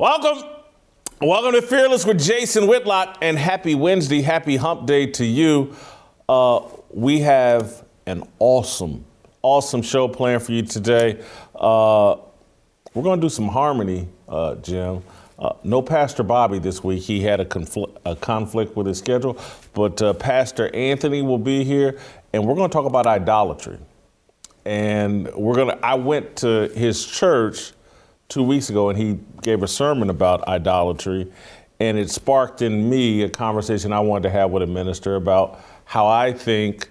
Welcome. Welcome to Fearless with Jason Whitlock, and happy Wednesday, happy hump day to you. Uh, we have an awesome, awesome show planned for you today. Uh, we're going to do some harmony, uh, Jim. Uh, no Pastor Bobby this week. He had a, confl- a conflict with his schedule, but uh, Pastor Anthony will be here, and we're going to talk about idolatry. And we're going to, I went to his church two weeks ago, and he gave a sermon about idolatry, and it sparked in me a conversation I wanted to have with a minister about how I think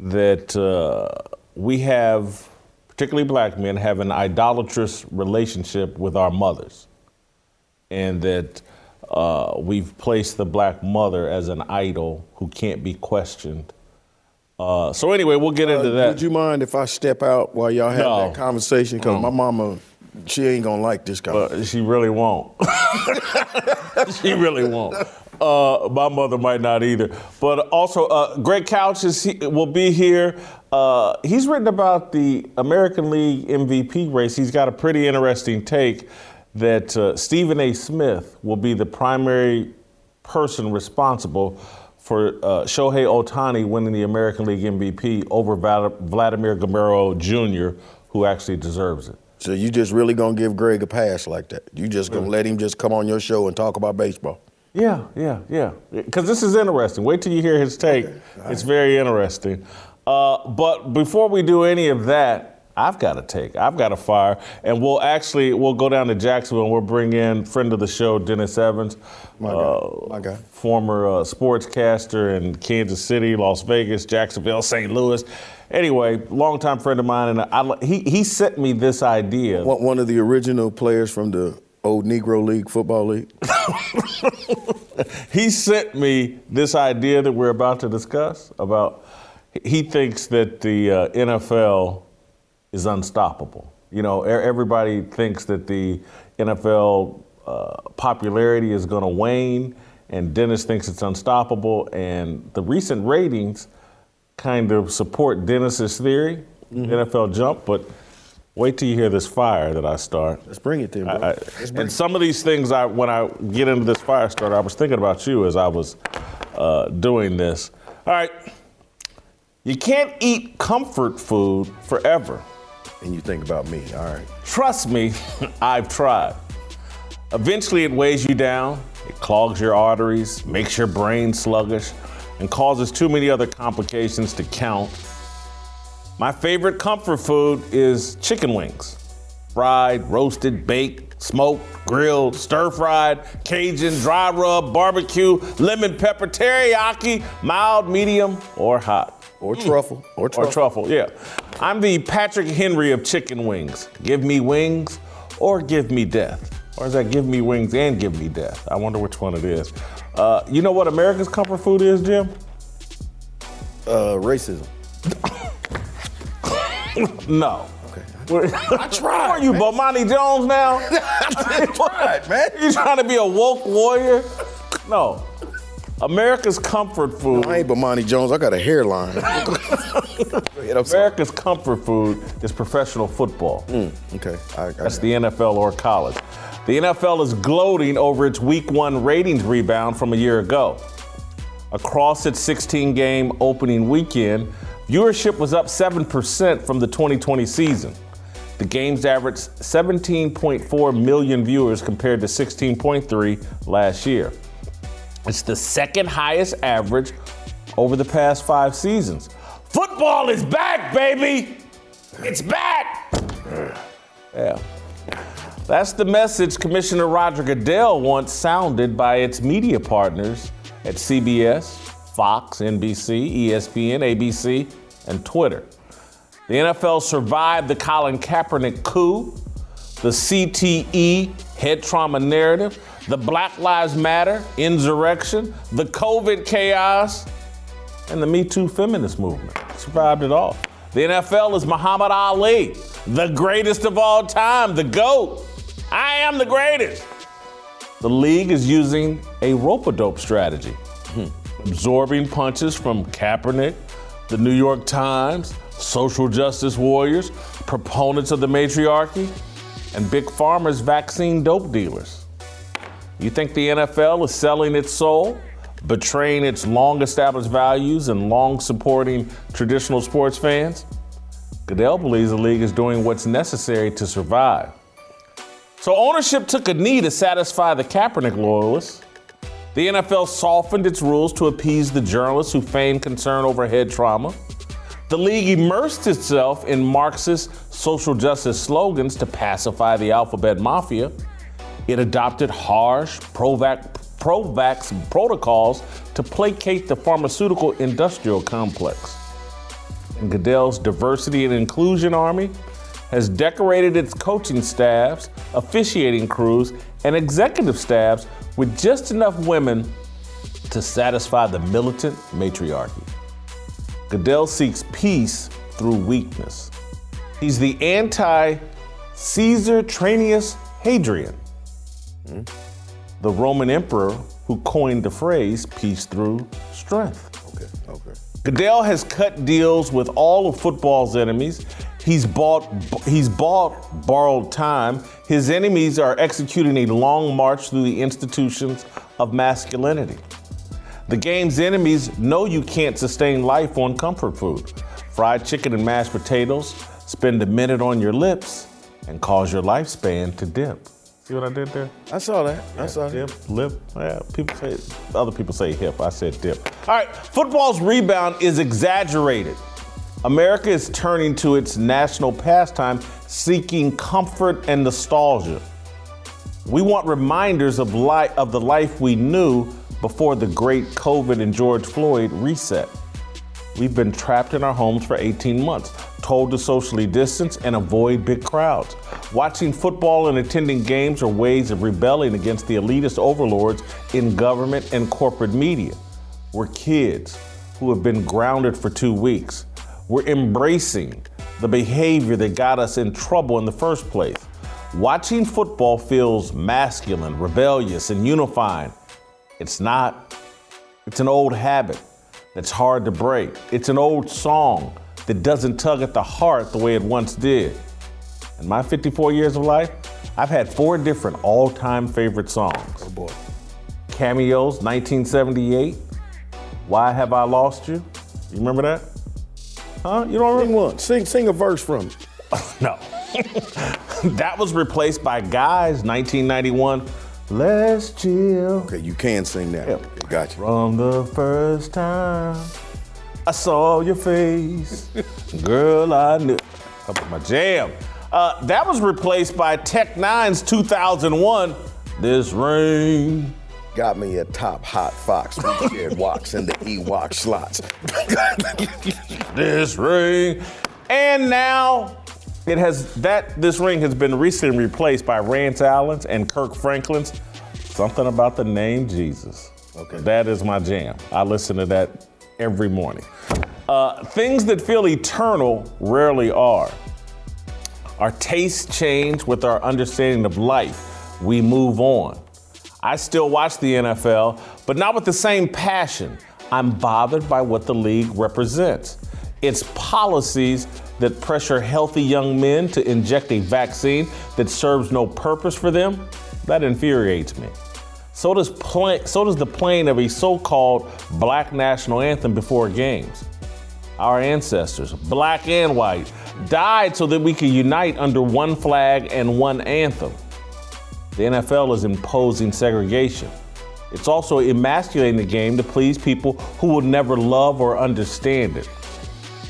that uh, we have, particularly black men, have an idolatrous relationship with our mothers, and that uh, we've placed the black mother as an idol who can't be questioned. Uh, so anyway, we'll get into that. Would you mind if I step out while y'all have No. that conversation? Because my mama, she ain't gonna like this guy. She really won't. she really won't. Uh, my mother might not either. But also, uh, Greg Couch is will be here. Uh, he's written about the American League MVP race. He's got a pretty interesting take that uh, Stephen A. Smith will be the primary person responsible for uh, Shohei Ohtani winning the American League MVP over Vladimir Guerrero Jr., who actually deserves it. So you just really gonna give Greg a pass like that? You just gonna let him just come on your show and talk about baseball? Yeah, yeah, yeah. Because this is interesting. Wait till you hear his take. It's very interesting. Uh, but before we do any of that, I've got a take. I've got a fire, and we'll actually we'll go down to Jacksonville and we'll bring in friend of the show Dennis Evans, My guy, uh, my guy. former uh, sportscaster in Kansas City, Las Vegas, Jacksonville, St. Louis. Anyway, longtime friend of mine, and I, he he sent me this idea. One of the original players from the old Negro League Football League. he sent me this idea that we're about to discuss about he thinks that the uh, NFL is unstoppable. You know, everybody thinks that the NFL uh, popularity is going to wane, and Dennis thinks it's unstoppable. And the recent ratings kind of support Dennis's theory, NFL jump. But wait till you hear this fire that I start. Let's bring it then, bro. I, I, and some of these things, I when I get into this fire starter, I was thinking about you as I was uh, doing this. All right, you can't eat comfort food forever. and you think about me. All right. Trust me, I've tried. Eventually, it weighs you down. It clogs your arteries, makes your brain sluggish, and causes too many other complications to count. My favorite comfort food is chicken wings fried, roasted, baked, smoked, grilled, stir fried, Cajun, dry rub, barbecue, lemon pepper, teriyaki, mild, medium, or hot. Or truffle. Mm. Or Or truffle. truffle, yeah. I'm the Patrick Henry of chicken wings. Give me wings or give me death. Or is that give me wings and give me death? I wonder which one it is. Uh, you know what America's comfort food is, Jim? Uh, racism. No. Okay. I tried. Are you Bomani Jones now? I tried, man. you trying to be a woke warrior? No. America's comfort food. I ain't Bomani Jones. I got a hairline. Ahead, America's comfort food is professional football. Okay. I, I That's the NFL or college. The NFL is gloating over its week one ratings rebound from a year ago. Across its 16 game opening weekend, viewership was up 7% from the 2020 season. The games averaged 17.4 million viewers compared to 16.3 last year. It's the second highest average over the past five seasons. Football is back, baby! It's back! Yeah. That's the message Commissioner Roger Goodell once sounded by its media partners at CBS, Fox, NBC, ESPN, ABC, and Twitter. The NFL survived the Colin Kaepernick coup, the CTE head trauma narrative, the Black Lives Matter insurrection, the COVID chaos, and the Me Too feminist movement. Survived it all. The NFL is Muhammad Ali, the greatest of all time, the GOAT. I am the greatest. The league is using a rope-a-dope strategy, hmm. absorbing punches from Kaepernick, the New York Times, social justice warriors, proponents of the matriarchy, and big pharma's vaccine dope dealers. You think the NFL is selling its soul, betraying its long established values and long supporting traditional sports fans? Goodell believes the league is doing what's necessary to survive. So ownership took a knee to satisfy the Kaepernick loyalists. The NFL softened its rules to appease the journalists who feigned concern over head trauma. The league immersed itself in Marxist social justice slogans to pacify the alphabet mafia. It adopted harsh pro vax protocols to placate the pharmaceutical industrial complex. And Goodell's diversity and inclusion army has decorated its coaching staffs, officiating crews, and executive staffs with just enough women to satisfy the militant matriarchy. Goodell seeks peace through weakness. He's the anti Caesar Traianus Hadrian, the Roman emperor who coined the phrase peace through strength. Okay, okay. Goodell has cut deals with all of football's enemies He's bought, he's bought borrowed time. His enemies are executing a long march through the institutions of masculinity. The game's enemies know you can't sustain life on comfort food. Fried chicken and mashed potatoes spend a minute on your lips and cause your lifespan to dip. See what I did there? I saw that. I saw dip, that. lip. Yeah, people say other people say hip. I said dip. All right, football's rebound is exaggerated. America is turning to its national pastime, seeking comfort and nostalgia. We want reminders of, li- of the life we knew before the great COVID and George Floyd reset. We've been trapped in our homes for 18 months, told to socially distance and avoid big crowds. Watching football and attending games are ways of rebelling against the elitist overlords in government and corporate media. We're kids who have been grounded for two weeks. We're embracing the behavior that got us in trouble in the first place. Watching football feels masculine, rebellious, and unifying. It's not. It's an old habit that's hard to break. It's an old song that doesn't tug at the heart the way it once did. In my 54 years of life, I've had four different all time favorite songs. Oh boy. Cameos, 1978. Why Have I Lost You? You remember that? Huh? You don't sing one. Sing sing a verse from it. no. that was replaced by Guys 1991. Let's chill. Okay, you can sing that. Yep. Gotcha. From the first time I saw your face, girl, I knew. Up my jam. Uh, that was replaced by Tech N9ne's 2001. This ring got me a top hot fox. We shared walks in the Ewok slots. this ring. And now it has that this ring has been recently replaced by Rance Allen's and Kirk Franklin's. Something about the name Jesus. Okay. That is my jam. I listen to that every morning. Uh, things that feel eternal rarely are. Our tastes change with our understanding of life. We move on. I still watch the NFL, but not with the same passion. I'm bothered by what the league represents. Its policies that pressure healthy young men to inject a vaccine that serves no purpose for them, that infuriates me. So does, so does the playing of a so called black national anthem before games. Our ancestors, black and white, died so that we could unite under one flag and one anthem. The NFL is imposing segregation. It's also emasculating the game to please people who will never love or understand it.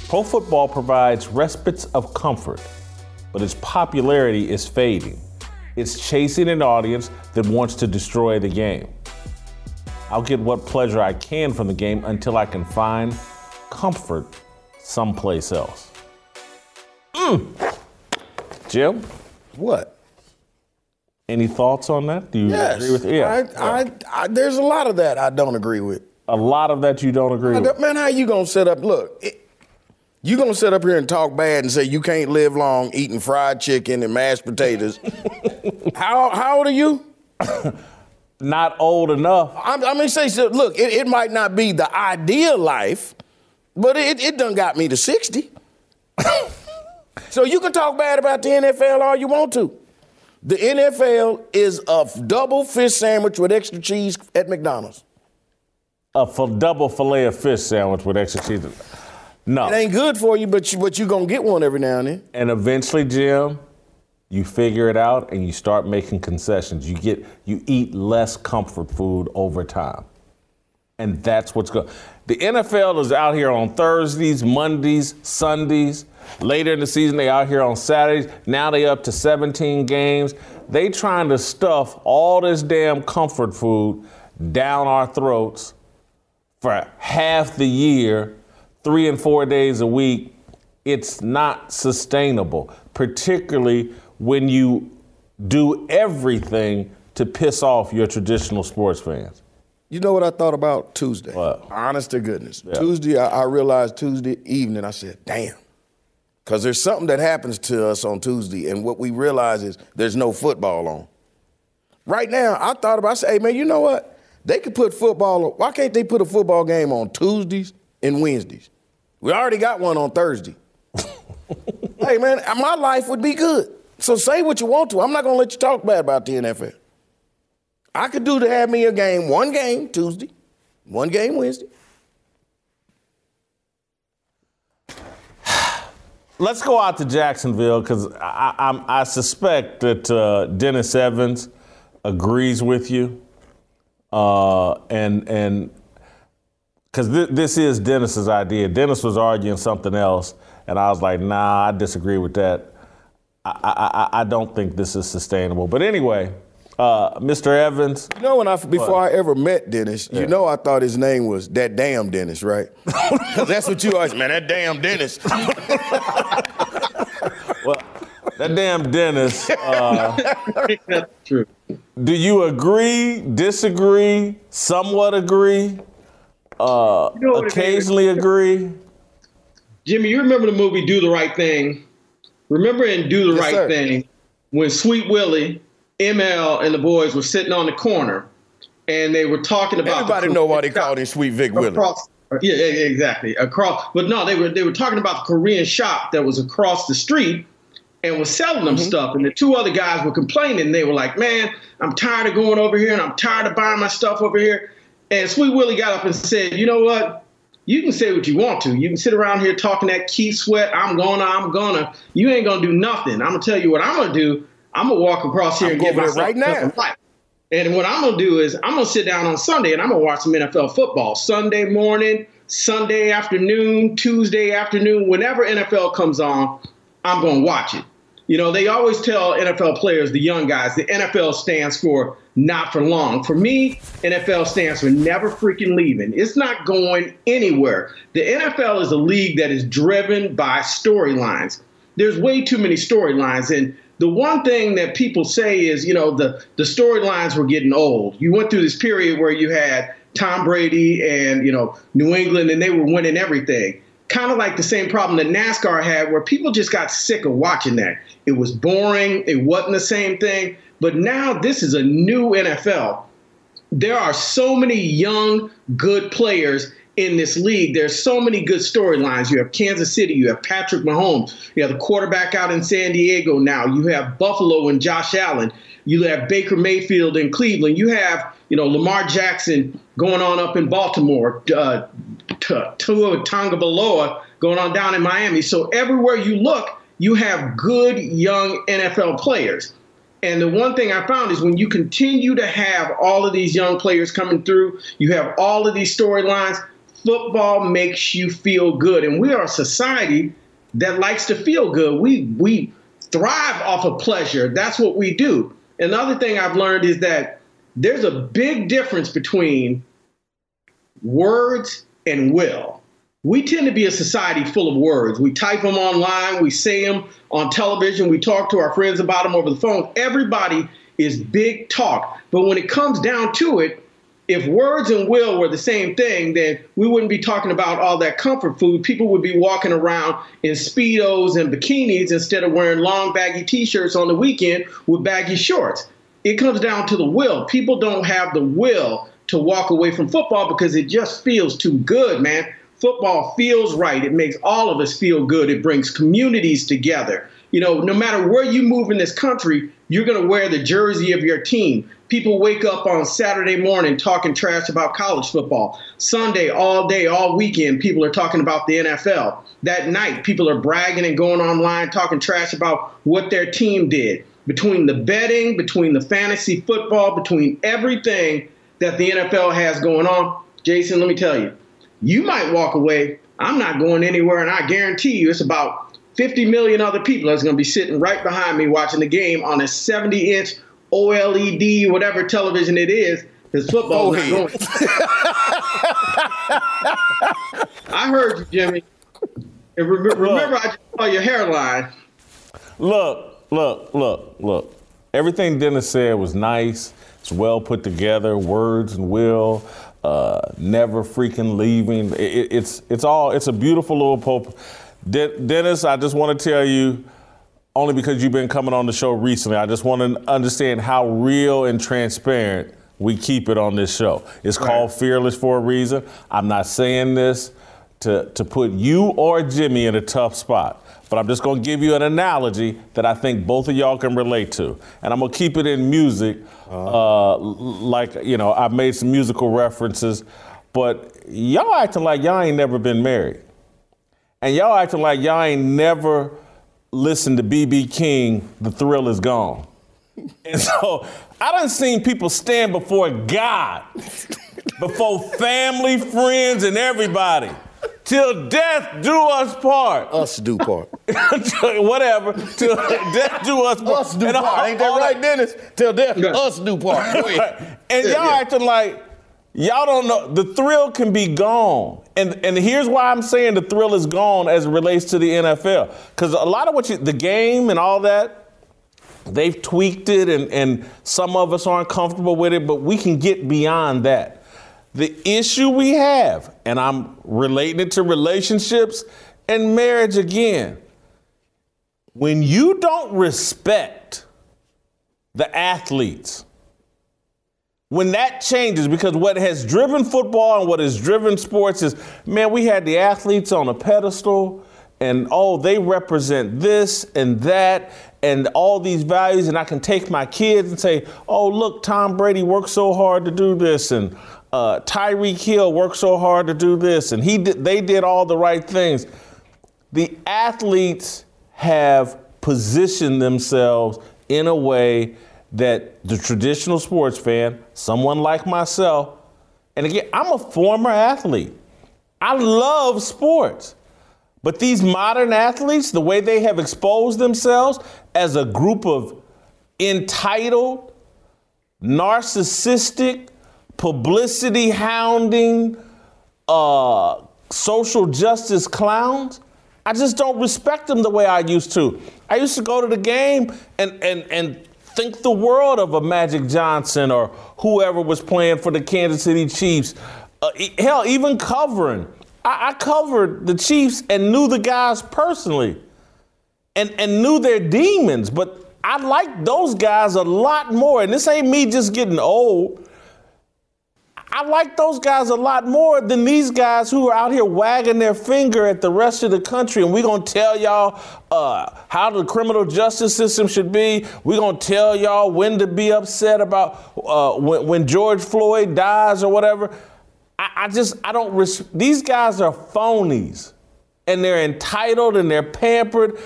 Pro football provides respites of comfort, but its popularity is fading. It's chasing an audience that wants to destroy the game. I'll get what pleasure I can from the game until I can find comfort someplace else. Mm. Jim? What? Any thoughts on that? Do you yes. agree with? Yeah. I, I, I, there's a lot of that I don't agree with. A lot of that you don't agree with. Man, how you gonna set up? Look, it, you gonna sit up here and talk bad and say you can't live long eating fried chicken and mashed potatoes? how how old are you? not old enough. I'm, I mean, say so. Look, it, it might not be the ideal life, but it it done got me to sixty. so you can talk bad about the NFL all you want to. The NFL is a double fish sandwich with extra cheese at McDonald's. A f- double fillet of fish sandwich with extra cheese. No. It ain't good for you, but you but you gonna get one every now and then. And eventually, Jim, you figure it out and you start making concessions. You get you eat less comfort food over time. And that's what's going. The NFL is out here on Thursdays, Mondays, Sundays. Later in the season, they out here on Saturdays. Now they up to 17 games. They trying to stuff all this damn comfort food down our throats for half the year, three and four days a week. It's not sustainable, particularly when you do everything to piss off your traditional sports fans. You know what I thought about Tuesday? What? Honest to goodness. Yeah. Tuesday, I, I, realized Tuesday evening, I said, damn. Because there's something that happens to us on Tuesday, and what we realize is there's no football on. Right now, I thought about, I said, hey, man, you know what? They could put football, why can't they put a football game on Tuesdays and Wednesdays? We already got one on Thursday. hey, man, my life would be good. So say what you want to. I'm not going to let you talk bad about the NFL. I could do to have me a game, one game Tuesday, one game Wednesday. Let's go out to Jacksonville because I, I, I, suspect that uh, Dennis Evans agrees with you, uh, and and because th- this is Dennis's idea. Dennis was arguing something else, and I was like, Nah, I disagree with that. I, I, I don't think this is sustainable. But anyway, uh, Mr. Evans. You know, when I before what? I ever met Dennis, yeah. you know, I thought his name was that damn Dennis, right? Because that's what you always, man. That damn Dennis. well, that damn Dennis. Uh, that's true. Do you agree? Disagree? Somewhat agree? Uh, you know occasionally agree? Jimmy, you remember the movie Do the Right Thing? Remember in Do the yes, Right sir. Thing when Sweet Willie, ML, and the boys were sitting on the corner and they were talking about. Everybody know why they called him Sweet Vic Willie. Yeah, exactly. Across, but no, they were they were talking about the Korean shop that was across the street and was selling them mm-hmm. stuff. And the two other guys were complaining. They were like, "Man, I'm tired of going over here, and I'm tired of buying my stuff over here." And Sweet Willie got up and said, "You know what? you can say what you want to. You can sit around here talking that Keith Sweat, I'm gonna, I'm gonna. You ain't gonna do nothing. I'm gonna tell you what I'm gonna do. I'm gonna walk across here I'm and give myself right now. Life. And what I'm gonna do is I'm gonna sit down on Sunday and I'm gonna watch some NFL football. Sunday morning, Sunday afternoon, Tuesday afternoon, whenever NFL comes on, I'm gonna watch it. You know, they always tell NFL players, the young guys, the NFL stands for not for long. For me, NFL stands for never freaking leaving. It's not going anywhere. The NFL is a league that is driven by storylines. There's way too many storylines. And the one thing that people say is, you know, the, the storylines were getting old. You went through this period where you had Tom Brady and, you know, New England, and they were winning everything kind of like the same problem that NASCAR had, where people just got sick of watching that. It was boring, it wasn't the same thing. But now this is a new NFL. There are so many young, good players in this league. There's so many good storylines. You have Kansas City, you have Patrick Mahomes, you have the quarterback out in San Diego now, you have Buffalo and Josh Allen, you have Baker Mayfield in Cleveland, you have you know Lamar Jackson going on up in Baltimore, uh, Tua Tagovailoa going on down in Miami. So everywhere you look, you have good young NFL players. And the one thing I found is when you continue to have all of these young players coming through, you have all of these storylines, football makes you feel good. And we are a society that likes to feel good. We we thrive off of pleasure. That's what we do. Another thing I've learned is that there's a big difference between words and will. We tend to be a society full of words. We type them online, we say them on television, we talk to our friends about them over the phone. Everybody is big talk. But when it comes down to it, if words and will were the same thing, then we wouldn't be talking about all that comfort food. People would be walking around in Speedos and bikinis instead of wearing long, baggy t shirts on the weekend with baggy shorts. It comes down to the will. People don't have the will to walk away from football because it just feels too good, man. Football feels right. It makes all of us feel good. It brings communities together. You know, no matter where you move in this country, you're going to wear the jersey of your team. People wake up on Saturday morning talking trash about college football. Sunday, all day, all weekend, people are talking about the NFL. That night, people are bragging and going online talking trash about what their team did. Between the betting, between the fantasy football, between everything that the NFL has going on, Jason, let me tell you, you might walk away. I'm not going anywhere, and I guarantee you it's about 50 million other people that's going to be sitting right behind me watching the game on a 70 inch OLED, whatever television it is. Because football is going. I heard you, Jimmy. And re- remember, I just saw your hairline. Look, look, look, look. Everything Dennis said was nice. It's well put together. Words and will. Uh, never freaking leaving. It, it, it's it's all. It's a beautiful little pope. De- Dennis, I just want to tell you, only because you've been coming on the show recently, I just want to understand how real and transparent we keep it on this show. It's right. called Fearless for a reason. I'm not saying this to, to put you or Jimmy in a tough spot, but I'm just going to give you an analogy that I think both of y'all can relate to. And I'm going to keep it in music. Uh, uh, like, you know, I've made some musical references, but y'all acting like y'all ain't never been married. And y'all acting like y'all ain't never listened to BB King, The Thrill Is Gone. And so I done seen people stand before God, before family, friends, and everybody. Till death do us part. Us do part. Whatever. Till death do us part. Us do and part. All, Ain't that right, that, Dennis? Till death, yeah. us do part. and y'all yeah. acting like Y'all don't know the thrill can be gone. And and here's why I'm saying the thrill is gone as it relates to the NFL. Because a lot of what you the game and all that, they've tweaked it and, and some of us aren't comfortable with it, but we can get beyond that. The issue we have, and I'm relating it to relationships and marriage again. When you don't respect the athletes, when that changes, because what has driven football and what has driven sports is, man, we had the athletes on a pedestal and oh, they represent this and that and all these values, and I can take my kids and say, oh, look, Tom Brady worked so hard to do this, and uh, Tyreek Hill worked so hard to do this, and he did, they did all the right things. The athletes have positioned themselves in a way that the traditional sports fan, someone like myself, and again, I'm a former athlete. I love sports. But these modern athletes, the way they have exposed themselves as a group of entitled, narcissistic, publicity hounding, uh, social justice clowns, I just don't respect them the way I used to. I used to go to the game and, and, and think the world of a Magic Johnson or whoever was playing for the Kansas City Chiefs. Uh, hell, even covering. I, I, covered the Chiefs and knew the guys personally and, and knew their demons, but I like those guys a lot more. And this ain't me just getting old. I like those guys a lot more than these guys who are out here wagging their finger at the rest of the country. And we're going to tell y'all uh, how the criminal justice system should be. We're going to tell y'all when to be upset about uh, when, when, George Floyd dies or whatever. I, I just, I don't, res- these guys are phonies. And they're entitled and they're pampered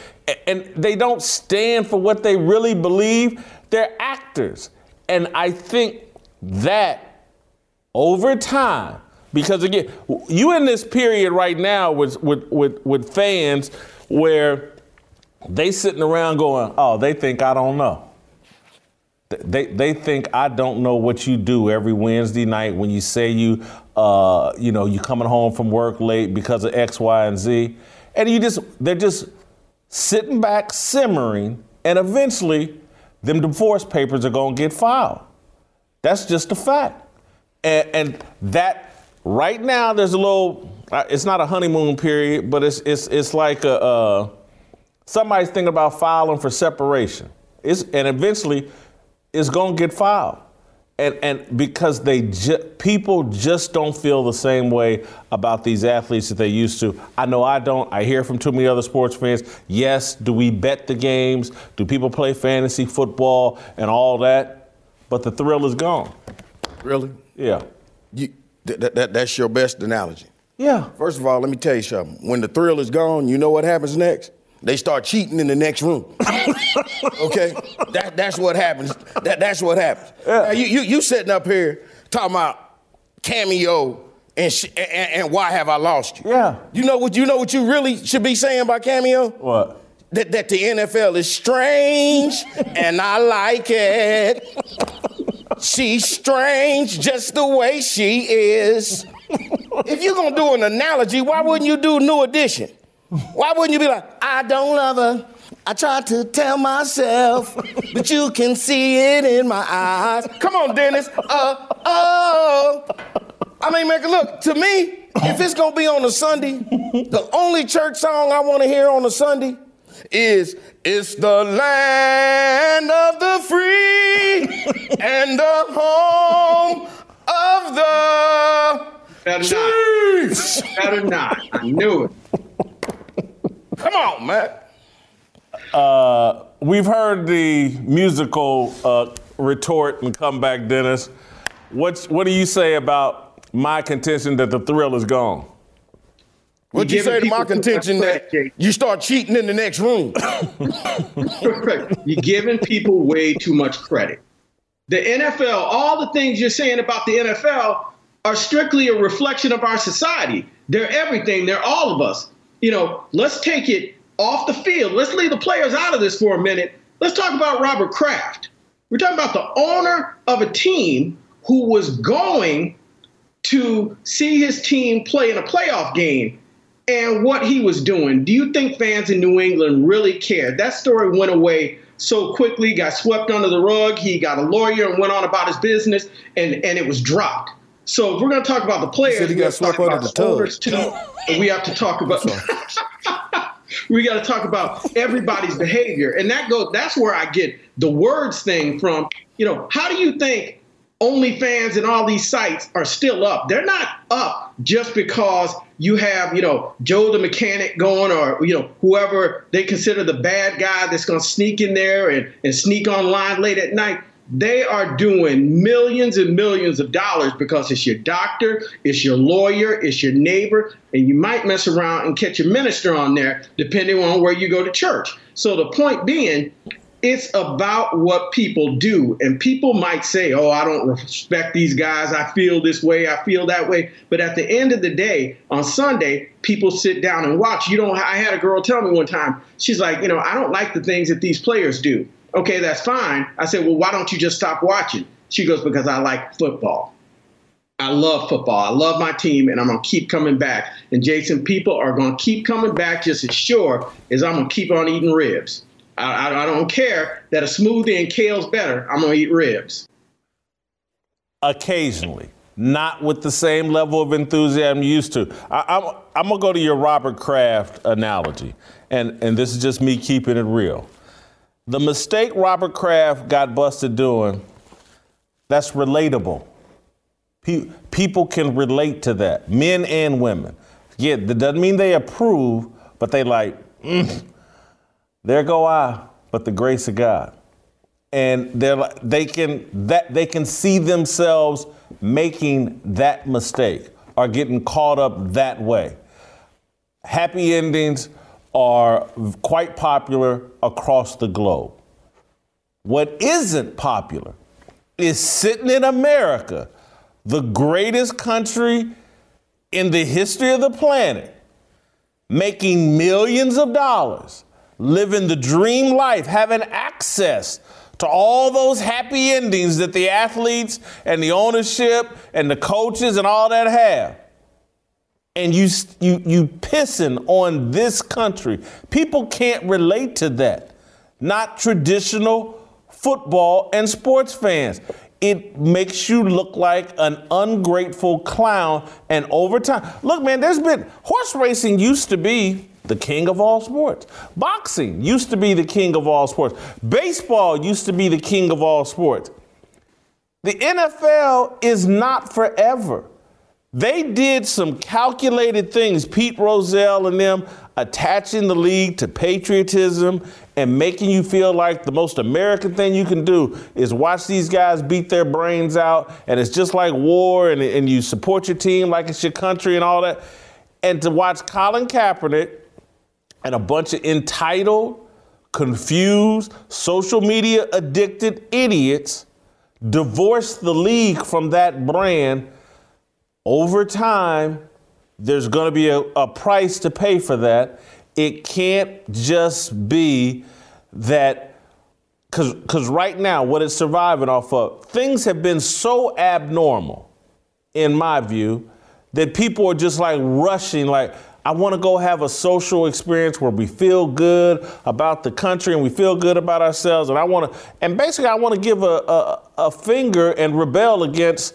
and they don't stand for what they really believe. They're actors. And I think that over time, because again, you in this period right now with, with, with, with fans where they sitting around going, oh, they think I don't know. They, they think I don't know what you do every Wednesday night when you say you, uh, you know, you coming home from work late because of X, Y, and Z. And you just, they're just sitting back, simmering, and eventually them divorce papers are to get filed. That's just a fact. And, and that right now there's a little. Uh, it's not a honeymoon period, but it's it's it's like a, uh, somebody's thinking about filing for separation. It's, and eventually, it's gonna get filed. and and because they ju- people just don't feel the same way about these athletes that they used to. I know I don't. I hear from too many other sports fans. Yes, do we bet the games? Do people play fantasy football and all that? But the thrill is gone. Really? Yeah. You, that, that, that's your best analogy. Yeah. First of all, let me tell you something. When the thrill is gone, you know what happens next? They start cheating in the next room. okay? That, that's what happens. That, that's what happens. Yeah. Now, you, you, you sitting up here talking about cameo and, sh- and, and why have I lost you? Yeah. You know what you know what you really should be saying about cameo? What? That, that the NFL is strange and I like it. She's strange just the way she is. If you're gonna do an analogy, why wouldn't you do New Edition? Why wouldn't you be like, I don't love her. I tried to tell myself, but you can see it in my eyes. Come on, Dennis. Uh, oh. I mean, make it look, to me, if it's gonna be on a Sunday, the only church song I wanna hear on a Sunday is It's the land of the free and the home of the Better not. Better not. I knew it. Come on, man. We've heard the musical uh, retort and comeback, Dennis. What's what do you say about my contention that the thrill is gone? What You're you say to my people too much contention that Jake. you start cheating in the next room? You're giving people way too much credit. The NFL, all the things you're saying about the NFL are strictly a reflection of our society. They're everything. They're all of us. You know, let's take it off the field. Let's leave the players out of this for a minute. Let's talk about Robert Kraft. We're talking about the owner of a team who was going to see his team play in a playoff game and what he was doing. Do you think fans in New England really cared? That story went away so quickly, got swept under the rug. He got a lawyer and went on about his business, and, and it was dropped. So if we're going to talk about the players, he we got have to talk swept under about the tub. too, we have to talk about. we got to talk about everybody's behavior, and that goes. That's where I get the words thing from. You know, how do you think OnlyFans and all these sites are still up? They're not up just because you have, you know, Joe the mechanic going, or you know, whoever they consider the bad guy that's going to sneak in there and, and sneak online late at night. They are doing millions and millions of dollars because it's your doctor, it's your lawyer, it's your neighbor, and you might mess around and catch a minister on there, depending on where you go to church. So the point being, it's about what people do. And people might say, oh, I don't respect these guys. I feel this way. I feel that way. But at the end of the day, on Sunday, people sit down and watch. You don't, I had a girl tell me one time, she's like, you know, I don't like the things that these players do. Okay, that's fine. I said, well, why don't you just stop watching? She goes, because I like football. I love football. I love my team, and I'm going to keep coming back. And Jason, people are going to keep coming back just as sure as I'm going to keep on eating ribs. I, I, don't care that a smoothie and kale's better. I'm to eat ribs. Occasionally, not with the same level of enthusiasm you used to. I, I'm, I'm gonna go to your Robert Kraft analogy, and and this is just me keeping it real. The mistake Robert Kraft got busted doing, that's relatable. Pe- people can relate to that, men and women. Yeah, that doesn't mean they approve, but they like, "Mm, there go I, but the grace of God and they're like, they can that they can see themselves making that mistake or getting caught up that way. Happy endings are quite popular across the globe. What isn't popular is sitting in America, the greatest country in the history of the planet, making millions of dollars, living the dream life, having access to all those happy endings that the athletes and the ownership and the coaches and all that have. And you you you pissing on this country. People can't relate to that. Not traditional football and sports fans. It makes you look like an ungrateful clown. And over time, look, man, there's been horse racing used to be the king of all sports. Boxing used to be the king of all sports. Baseball used to be the king of all sports. The NFL is not forever. They did some calculated things, Pete Rozelle and them attaching the league to patriotism and making you feel like the most American thing you can do is watch these guys beat their brains out. And it's just like war, and, and you support your team like it's your country and all that. And to watch Colin Kaepernick and a bunch of entitled, confused, social media addicted idiots divorce the league from that brand over time there's going to be a, a, price to pay for that. It can't just be that because because right now what it's surviving off of things have been so abnormal in my view that people are just like rushing like I want to go have a social experience where we feel good about the country and we feel good about ourselves. And I want to, and basically, I want to give a, a, a finger and rebel against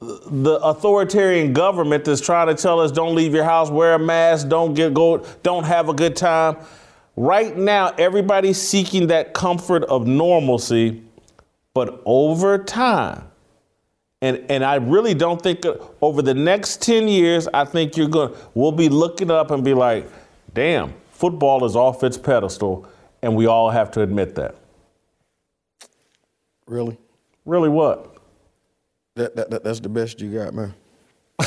the authoritarian government that's trying to tell us don't leave your house, wear a mask, don't get go, don't have a good time. Right now, everybody's seeking that comfort of normalcy, but over time, and and I really don't think uh, over the next 10 years, I think you're going to, we'll be looking up and be like, damn, football is off its pedestal, and we all have to admit that. Really? Really what? That, that, that, that's the best you got, man.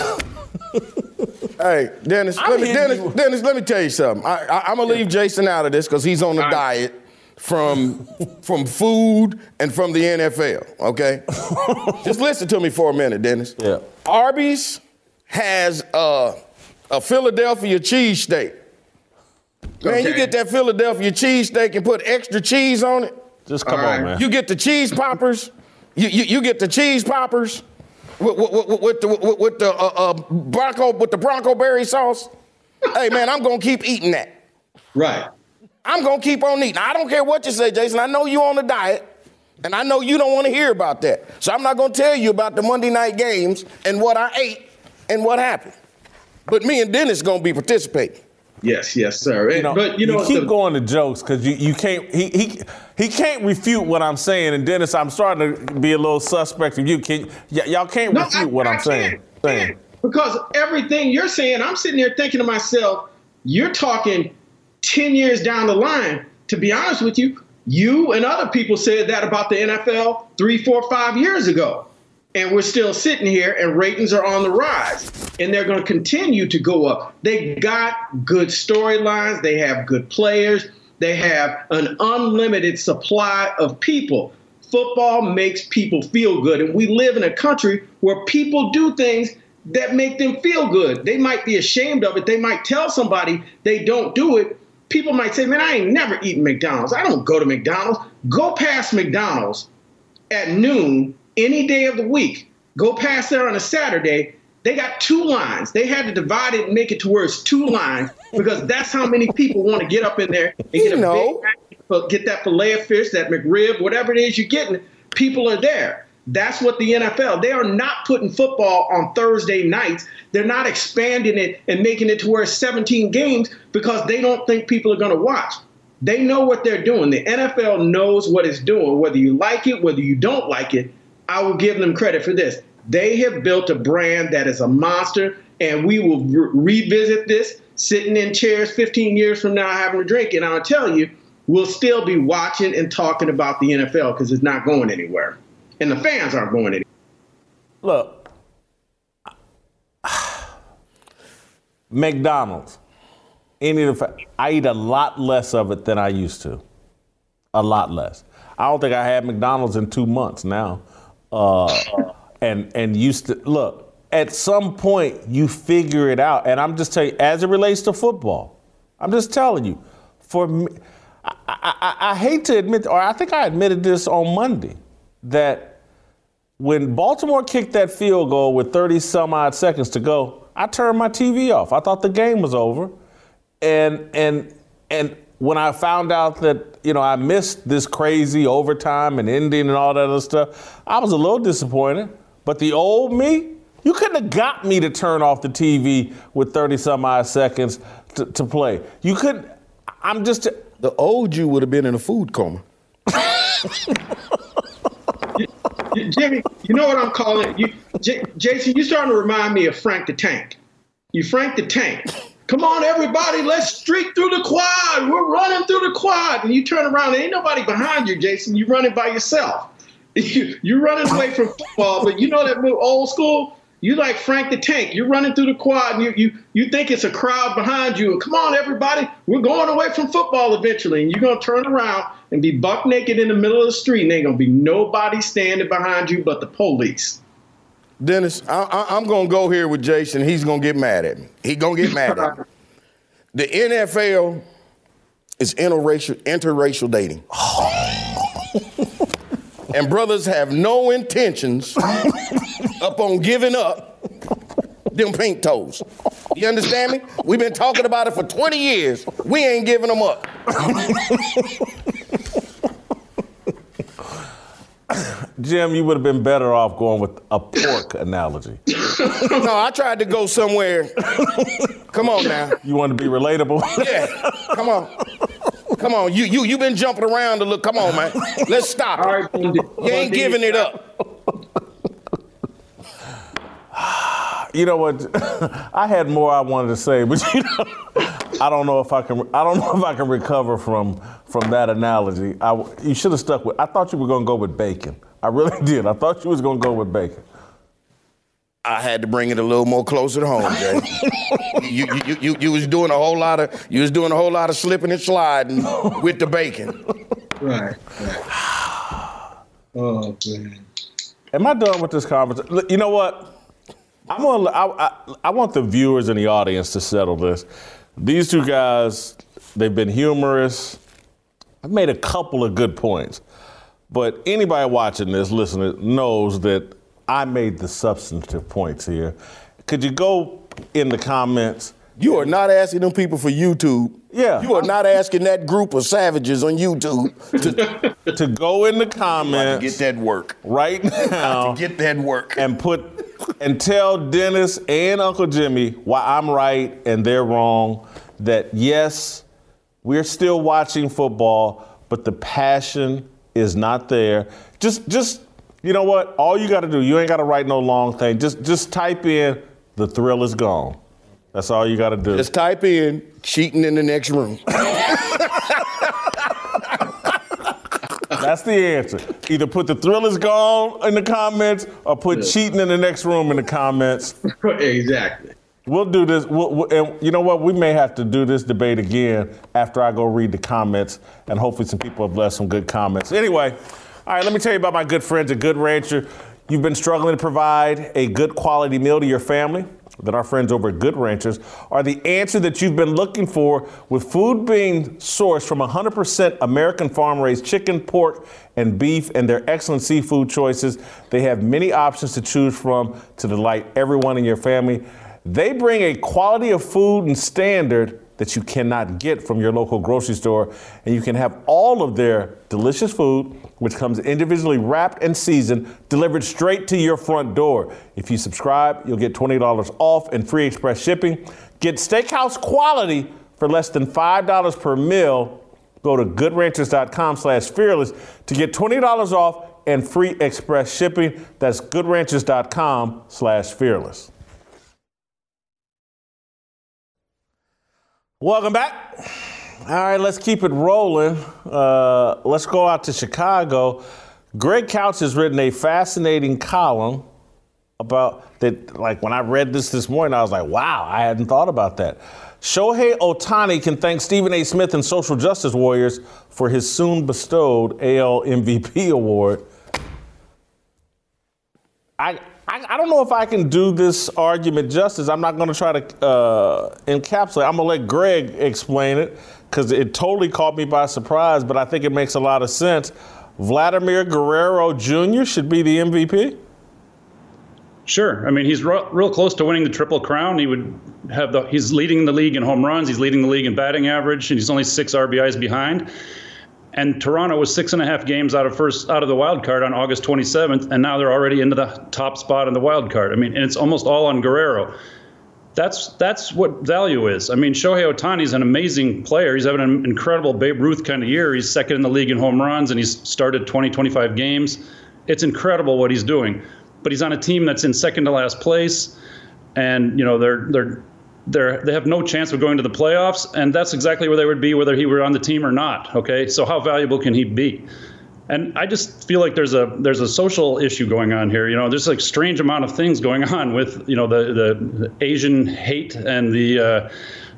hey, Dennis, let me, Dennis, Dennis, let me tell you something. I, am gonna leave Jason out of this because he's on a diet from from food and from the NFL. Okay, just listen to me for a minute, Dennis. Yeah. Arby's has a, a Philadelphia cheesesteak. Man, okay. you get that Philadelphia cheesesteak and put extra cheese on it. Just come on, man. You get the cheese poppers. You, you, you get the cheese poppers with, with, with the, with, with the uh, uh, Bronco with the Bronco berry sauce. hey man, I'm gonna keep eating that. Right. I'm gonna keep on eating. I don't care what you say, Jason. I know you on a diet, and I know you don't want to hear about that. So I'm not gonna tell you about the Monday night games and what I ate and what happened. But me and Dennis gonna be participating. Yes, yes, sir. You know, but you know, you keep the, going to jokes because you, you can't. He, he he can't refute what I'm saying. And Dennis, I'm starting to be a little suspect of you. Can y- y'all can't no, refute I, what I am saying? saying. Because everything you're saying, I'm sitting there thinking to myself, you're talking ten years down the line. To be honest with you, you and other people said that about the NFL three, four, five years ago. And we're still sitting here and ratings are on the rise. And they're going to continue to go up. They got good storylines. They have good players. They have an unlimited supply of people. Football makes people feel good. And we live in a country where people do things that make them feel good. They might be ashamed of it. They might tell somebody they don't do it people might say man i ain't never eaten mcdonald's i don't go to mcdonald's go past mcdonald's at noon any day of the week, go past there on a Saturday, they got two lines. They had to divide it and make it to where it's two lines because that's how many people want to get up in there and get you a know. big, get that fillet of fish, that McRib, whatever it is you're getting. People are there. That's what the NFL. They are not putting football on Thursday nights. They're not expanding it and making it to where it's 17 games because they don't think people are going to watch. They know what they're doing. The NFL knows what it's doing, whether you like it, whether you don't like it. I will give them credit for this. They have built a brand that is a monster, and we will re- revisit this sitting in chairs 15 years from now having a drink. And I'll tell you, we'll still be watching and talking about the NFL because it's not going anywhere. And the fans aren't going anywhere. Look, McDonald's. Any of the, I eat a lot less of it than I used to. A lot less. I don't think I had McDonald's in two months now uh, and and used to look. At some point, you figure it out, and I'm just telling you, as it relates to football, I'm just telling you. For me, I, I, I hate to admit, or I think I admitted this on Monday, that when Baltimore kicked that field goal with 30 some odd seconds to go, I turned my TV off. I thought the game was over, and and and when I found out that, you know, I missed this crazy overtime and ending and all that other stuff, I was a little disappointed. But the old me, you couldn't have got me to turn off the TV with 30 some odd seconds to, to play. You couldn't, I'm just. The old you would have been in a food coma. Jimmy, you know what I'm calling you, J- Jason? You're starting to remind me of Frank the Tank. You Frank the Tank. Come on, everybody, let's streak through the quad. We're running through the quad, and you turn around, ain't nobody behind you, Jason. You're running by yourself. You, are running away from football, but you know that old school you like Frank the Tank. You're running through the quad and you, you, you think it's a crowd behind you. Come on, everybody. We're going away from football eventually. And you're going to turn around and be buck naked in the middle of the street. And ain't going to be nobody standing behind you but the police. Dennis, I, am going to go here with Jason. He's going to get mad at me. He's going to get mad at me. The NFL is interracial, interracial dating. and brothers have no intentions up on giving up them pink toes. You understand me? We've been talking about it for 20 years. We ain't giving them up. Jim, you would have been better off going with a pork analogy. no, I tried to go somewhere. Come on now. You want to be relatable? yeah. Come on. Come on. You you you been jumping around a little. Come on, man. Let's stop. All right, you ain't giving it up. you know what? I had more I wanted to say, but you know, I don't know if I can. I don't know if I can recover from from that analogy. I, you should have stuck with. I thought you were going to go with bacon. I really did. I thought you was going to go with bacon. I had to bring it a little more closer to home, Jay. you, you, you, you was doing a whole lot of you was doing a whole lot of slipping and sliding with the bacon. Right. right. Oh man. Am I done with this conversation? You know what? I'm gonna, I, I, I want the viewers and the audience to settle this. These two guys, they've been humorous. I've made a couple of good points. But anybody watching this, listening, knows that I made the substantive points here. Could you go in the comments? You are not asking them people for YouTube. Yeah. You are not asking that group of savages on YouTube to, to go in the comments. To get that work. Right now. get that work. And put and tell Dennis and Uncle Jimmy why I'm right and they're wrong. That yes, we're still watching football, but the passion is not there. Just just you know what? All you got to do, you ain't got to write no long thing. Just just type in the thrill is gone. That's all you got to do. Just type in cheating in the next room. That's the answer. Either put the thrill is gone in the comments or put yeah. cheating in the next room in the comments. exactly. We'll do this. We'll, we'll, and you know what? We may have to do this debate again after I go read the comments, and hopefully some people have left some good comments. Anyway, all right, let me tell you about my good friends at Good Rancher. You've been struggling to provide a good quality meal to your family that our friends over at Good Ranchers are the answer that you've been looking for with food being sourced from 100% American farm raised chicken, pork, and beef and their excellent seafood choices. They have many options to choose from to delight everyone in your family. They bring a quality of food and standard that you cannot get from your local grocery store. And you can have all of their delicious food, which comes individually wrapped and seasoned, delivered straight to your front door. If you subscribe, you'll get $20 off and free express shipping. Get steakhouse quality for less than $5 per meal. Go to goodranchers.com slash fearless to get $20 off and free express shipping. That's goodranchers.com slash fearless. Welcome back. All right, let's keep it rolling. Uh, let's go out to Chicago. Greg Couch has written a fascinating column about that. Like when I read this this morning, I was like, wow, I hadn't thought about that. Shohei Ohtani can thank Stephen A. Smith and Social Justice Warriors for his soon bestowed AL MVP award. I, I, I, don't know if I can do this argument justice. I'm not going to try to uh, encapsulate. I'm going to let Greg explain it because it totally caught me by surprise, but I think it makes a lot of sense. Vladimir Guerrero Jr. should be the MVP. Sure. I mean, he's real, real close to winning the triple crown. He would have the. He's leading the league in home runs. He's leading the league in batting average, and he's only six RBIs behind. And Toronto was six and a half games out of first out of the wild card on August 27th, and now they're already into the top spot in the wild card. I mean, and it's almost all on Guerrero. That's that's what value is. I mean, Shohei Ohtani is an amazing player. He's having an incredible Babe Ruth kind of year. He's second in the league in home runs, and he's started 20, 25 games. it's incredible what he's doing. But he's on a team that's in second to last place, and you know they're they're they're they have no chance of going to the playoffs, and that's exactly where they would be whether he were on the team or not. Okay, so how valuable can he be? And I just feel like there's a there's a social issue going on here. You know, there's like strange amount of things going on with you know the the, Asian hate and the uh,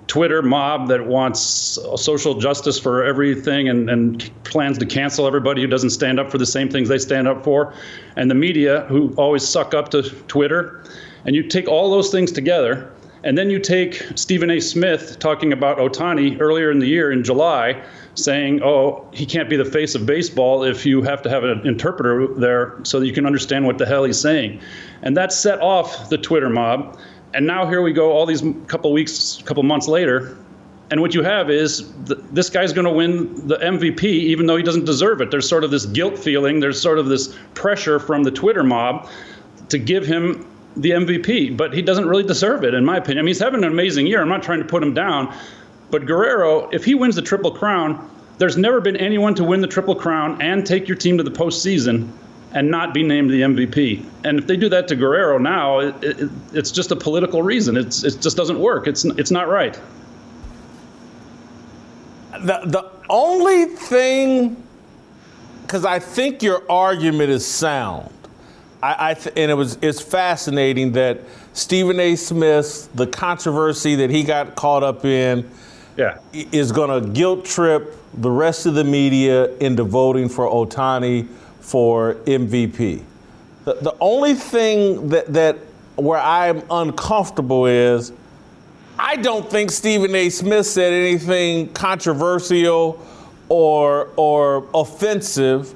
Twitter mob that wants social justice for everything and, and plans to cancel everybody who doesn't stand up for the same things they stand up for, and the media who always suck up to Twitter. And you take all those things together, and then you take Stephen A. Smith talking about Ohtani earlier in the year in July, saying, oh, he can't be the face of baseball if you have to have an interpreter there so that you can understand what the hell he's saying. And that set off the Twitter mob. And now here we go, all these couple weeks, couple months later, and what you have is th- this guy's going to win the MVP, even though he doesn't deserve it. There's sort of this guilt feeling. There's sort of this pressure from the Twitter mob to give him the MVP, but he doesn't really deserve it, in my opinion. I mean, he's having an amazing year. I'm not trying to put him down, but Guerrero, if he wins the Triple Crown, there's never been anyone to win the Triple Crown and take your team to the postseason and not be named the MVP. And if they do that to Guerrero now, it, it, it's just a political reason. It's, it just doesn't work. It's, it's not right. The, the only thing, because I think your argument is sound, I, I th- and it was it's fascinating that Stephen A. Smith, the controversy that he got caught up in, yeah. is going to guilt trip the rest of the media into voting for Ohtani for MVP. The, the only thing that, that where I'm uncomfortable is I don't think Stephen A. Smith said anything controversial or or offensive.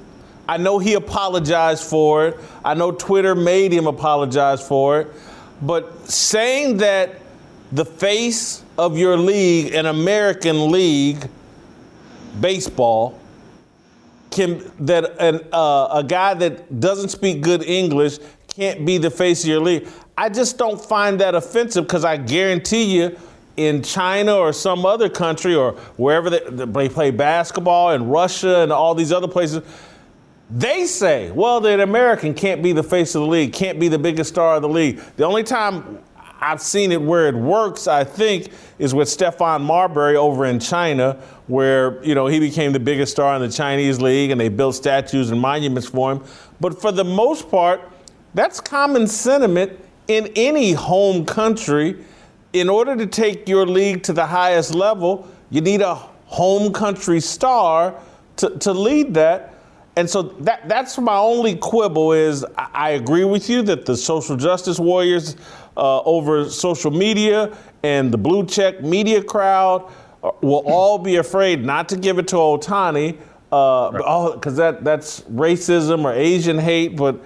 I know he apologized for it. I know Twitter made him apologize for it. But saying that the face of your league, an American league, baseball, can that an, uh, a guy that doesn't speak good English can't be the face of your league. I just don't find that offensive because I guarantee you, in China or some other country or wherever they, they play basketball in Russia and all these other places, they say, well, that American can't be the face of the league, can't be the biggest star of the league. The only time I've seen it where it works, I think, is with Stephon Marbury over in China, where you know he became the biggest star in the Chinese league, and they built statues and monuments for him. But for the most part, that's common sentiment in any home country. In order to take your league to the highest level, you need a home country star to, to lead that. And so that that's my only quibble is I, I agree with you that the social justice warriors uh, over social media and the blue check media crowd uh, will all be afraid not to give it to Ohtani because uh, right. that that's racism or Asian hate. But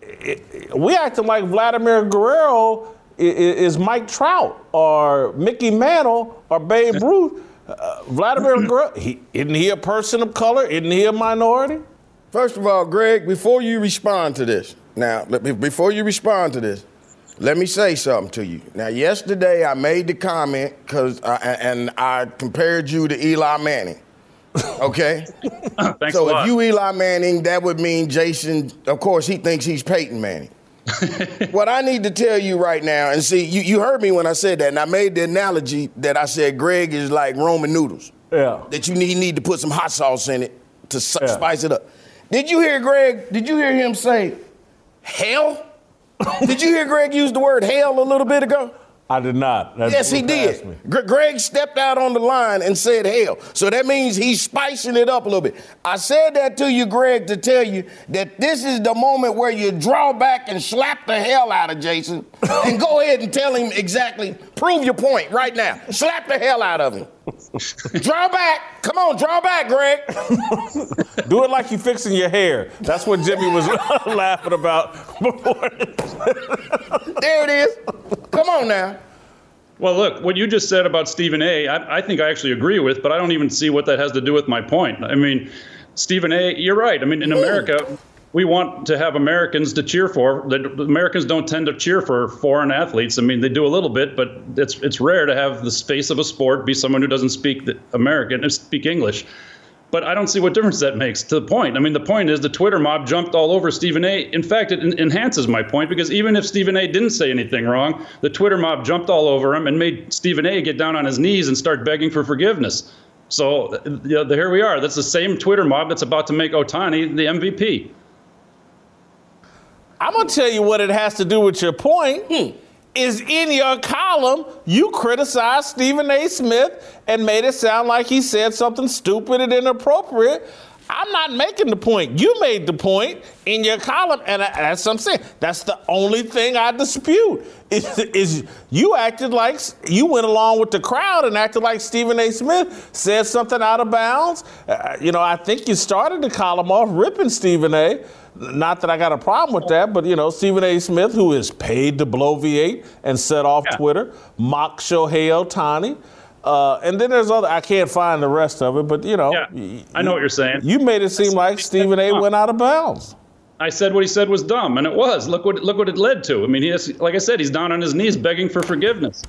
it, we acting like Vladimir Guerrero is, is, Mike Trout or Mickey Mantle or Babe Ruth. Uh, Vladimir Guerrero, he, isn't he a person of color? Isn't he a minority? First of all, Greg, before you respond to this, now, before you respond to this, let me say something to you. Now, yesterday I made the comment because and I compared you to Eli Manning. Okay. Thanks so if you Eli Manning, that would mean Jason. Of course, he thinks he's Peyton Manning. what I need to tell you right now, and see, you, you heard me when I said that, and I made the analogy that I said Greg is like Roman noodles. Yeah. That you need, need to put some hot sauce in it to yeah. spice it up. Did you hear Greg? Did you hear him say, hell? did you hear Greg use the word hell a little bit ago? I did not. That's yes, he did. Greg stepped out on the line and said hell. So that means he's spicing it up a little bit. I said that to you, Greg, to tell you that this is the moment where you draw back and slap the hell out of Jason and go ahead and tell him exactly, prove your point right now. Slap the hell out of him. draw back. Come on, draw back, Greg. Do it like you're fixing your hair. That's what Jimmy was laughing about before. there it is. Come on now. Well, look, what you just said about Stephen A., I, I think I actually agree with, but I don't even see what that has to do with my point. I mean, Stephen A., you're right. I mean, in America, we want to have Americans to cheer for. Americans don't tend to cheer for foreign athletes. I mean, they do a little bit, but it's it's rare to have the face of a sport be someone who doesn't speak the American, and speak English. But I don't see what difference that makes to the point. I mean, the point is the Twitter mob jumped all over Stephen A. In fact, it enhances my point because even if Stephen A. didn't say anything wrong, the Twitter mob jumped all over him and made Stephen A. get down on his knees and start begging for forgiveness. So uh, you know, here we are. That's the same Twitter mob that's about to make Ohtani the MVP. I'm gonna tell you what it has to do with your point. Hmm. Is in your column, you criticized Stephen A. Smith and made it sound like he said something stupid and inappropriate. I'm not making the point. You made the point in your column, and that's what I'm saying. That's the only thing I dispute. Is, is you acted like you went along with the crowd and acted like Stephen A. Smith said something out of bounds. Uh, you know, I think you started the column off ripping Stephen A. Not that I got a problem with that, but you know, Stephen A. Smith, who is paid to bloviate and set off yeah. Twitter, mock Shohei Ohtani. Uh, and then there's other. I can't find the rest of it, but you know, yeah, I know what you're saying. You made it seem like Stephen A. went out of bounds. I said what he said was dumb, and it was. Look what look what it led to. I mean, he has, like I said, he's down on his knees begging for forgiveness.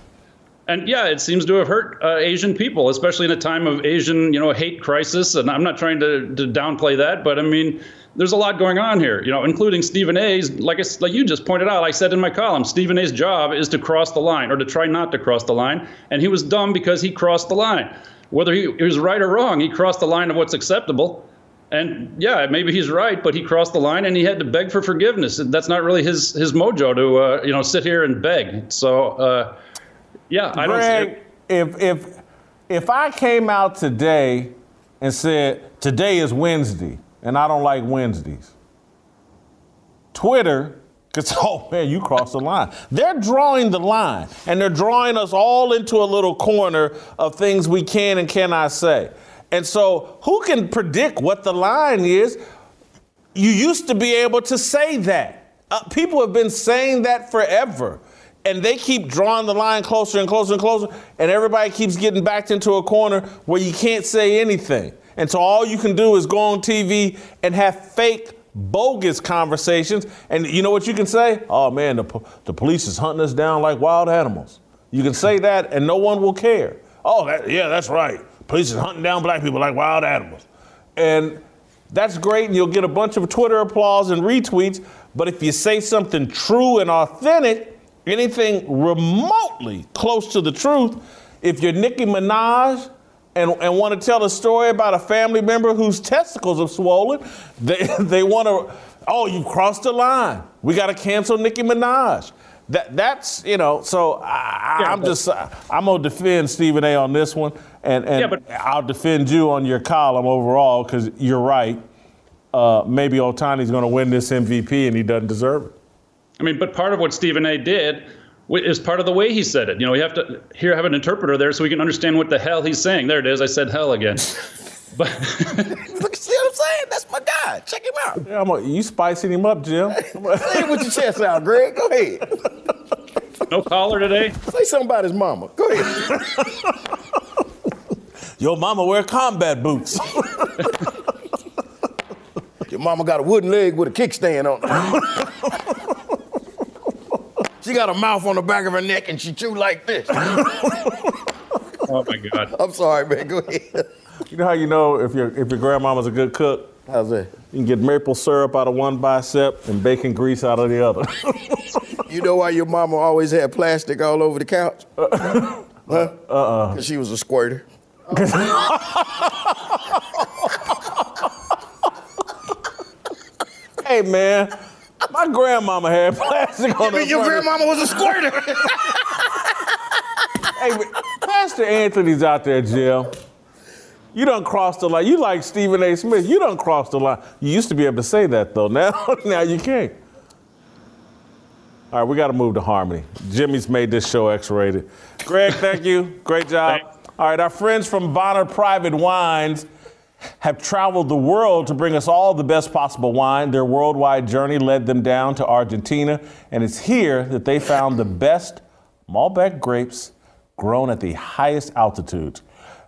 And yeah, it seems to have hurt uh, Asian people, especially in a time of Asian, you know, hate crisis. And I'm not trying to, to downplay that, but I mean, there's a lot going on here, you know, including Stephen A's. Like I, like you just pointed out, I said in my column, Stephen A's job is to cross the line or to try not to cross the line, and he was dumb because he crossed the line. Whether he, he was right or wrong, he crossed the line of what's acceptable. And yeah, maybe he's right, but he crossed the line and he had to beg for forgiveness. That's not really his his mojo to uh, you know sit here and beg. So uh, yeah, I Greg, don't. If if if I came out today and said today is Wednesday and I don't like Wednesdays. Twitter, because, oh man, you crossed the line. They're drawing the line, and they're drawing us all into a little corner of things we can and cannot say. And so, who can predict what the line is? You used to be able to say that. Uh, people have been saying that forever. And they keep drawing the line closer and closer and closer, and everybody keeps getting backed into a corner where you can't say anything. And so all you can do is go on TV and have fake, bogus conversations. And you know what you can say? Oh man, the, the police is hunting us down like wild animals. You can say that and no one will care. Oh, that, yeah, that's right. Police is hunting down black people like wild animals. And that's great, and you'll get a bunch of Twitter applause and retweets. But if you say something true and authentic, anything remotely close to the truth, if you're Nicki Minaj and, and want to tell a story about a family member whose testicles have swollen, they, they want to, oh, you crossed the line. We got to cancel Nicki Minaj. That, that's, you know, so I, am just, I'm going to defend Stephen A on this one, and, and yeah, but, I'll defend you on your column overall because you're right. Uh, maybe Ohtani's going to win this MVP and he doesn't deserve it. I mean, but part of what Stephen A did is part of the way he said it. You know, we have to here have an interpreter there so we can understand what the hell he's saying. There it is. I said hell again. But look, see what I'm saying? That's my guy. Check him out. Yeah, I'm a, you spicing him up, Jim. Say it with your chest out, Greg. Go ahead. No collar today. Say something about his mama. Go ahead. Your mama wear combat boots. Your mama got a wooden leg with a kickstand on. She got a mouth on the back of her neck and she chew like this. oh my God. I'm sorry, man. Go ahead. You know how you know if your if your grandmama's a good cook? How's that? You can get maple syrup out of one bicep and bacon grease out of the other. you know why your mama always had plastic all over the couch? Uh, huh? Uh-uh. Because she was a squirter. hey, man. My grandmama had plastic on her. Your grandmama was a squirter. hey, Pastor Anthony's out there, Jim. You don't cross the line. You like Stephen A. Smith. You don't cross the line. You used to be able to say that though. Now, now you can't. All right, we got to move to harmony. Jimmy's made this show X-rated. Greg, thank you. Great job. All right, our friends from Bonner Private Wines have traveled the world to bring us all the best possible wine. Their worldwide journey led them down to Argentina, and it's here that they found the best Malbec grapes grown at the highest altitudes.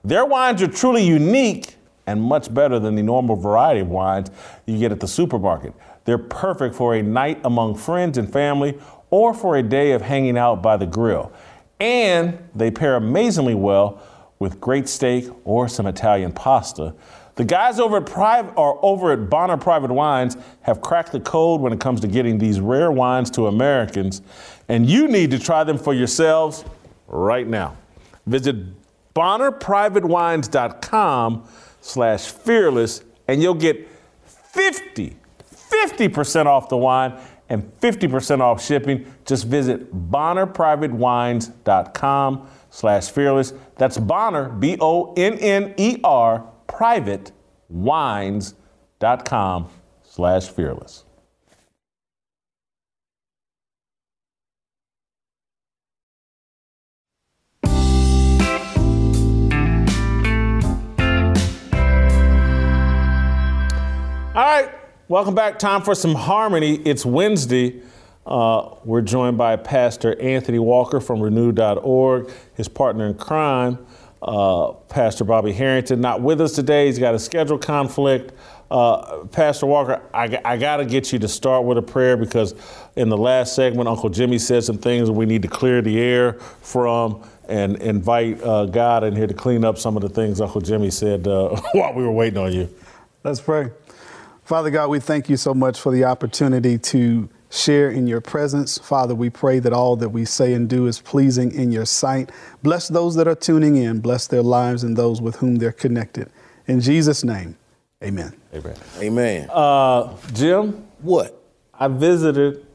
Their wines are truly unique and much better than the normal variety of wines you get at the supermarket. They're perfect for a night among friends and family or for a day of hanging out by the grill. And they pair amazingly well with great steak or some Italian pasta. The guys over at or over at Bonner Private Wines have cracked the code when it comes to getting these rare wines to Americans, and you need to try them for yourselves right now. Visit bonnerprivatewines.com slash fearless and you'll get 50, 50% off the wine and 50% off shipping. Just visit bonnerprivatewines.com slash fearless. That's Bonner, B-O-N-N-E-R, private wines.com slash fearless. All right, welcome back. Time for some harmony. It's Wednesday. Uh, we're joined by Pastor Anthony Walker from renew.org, his partner in crime, uh, Pastor Bobby Harrington, not with us today. He's got a schedule conflict. Uh, Pastor Walker, I, I got to get you to start with a prayer because in the last segment, Uncle Jimmy said some things we need to clear the air from and invite uh, God in here to clean up some of the things Uncle Jimmy said uh, while we were waiting on you. Let's pray. Father God, we thank you so much for the opportunity to share in your presence. Father, we pray that all that we say and do is pleasing in your sight. Bless those that are tuning in, bless their lives and those with whom they're connected. In Jesus' name, amen. Amen. Amen. Uh, Jim, what? I visited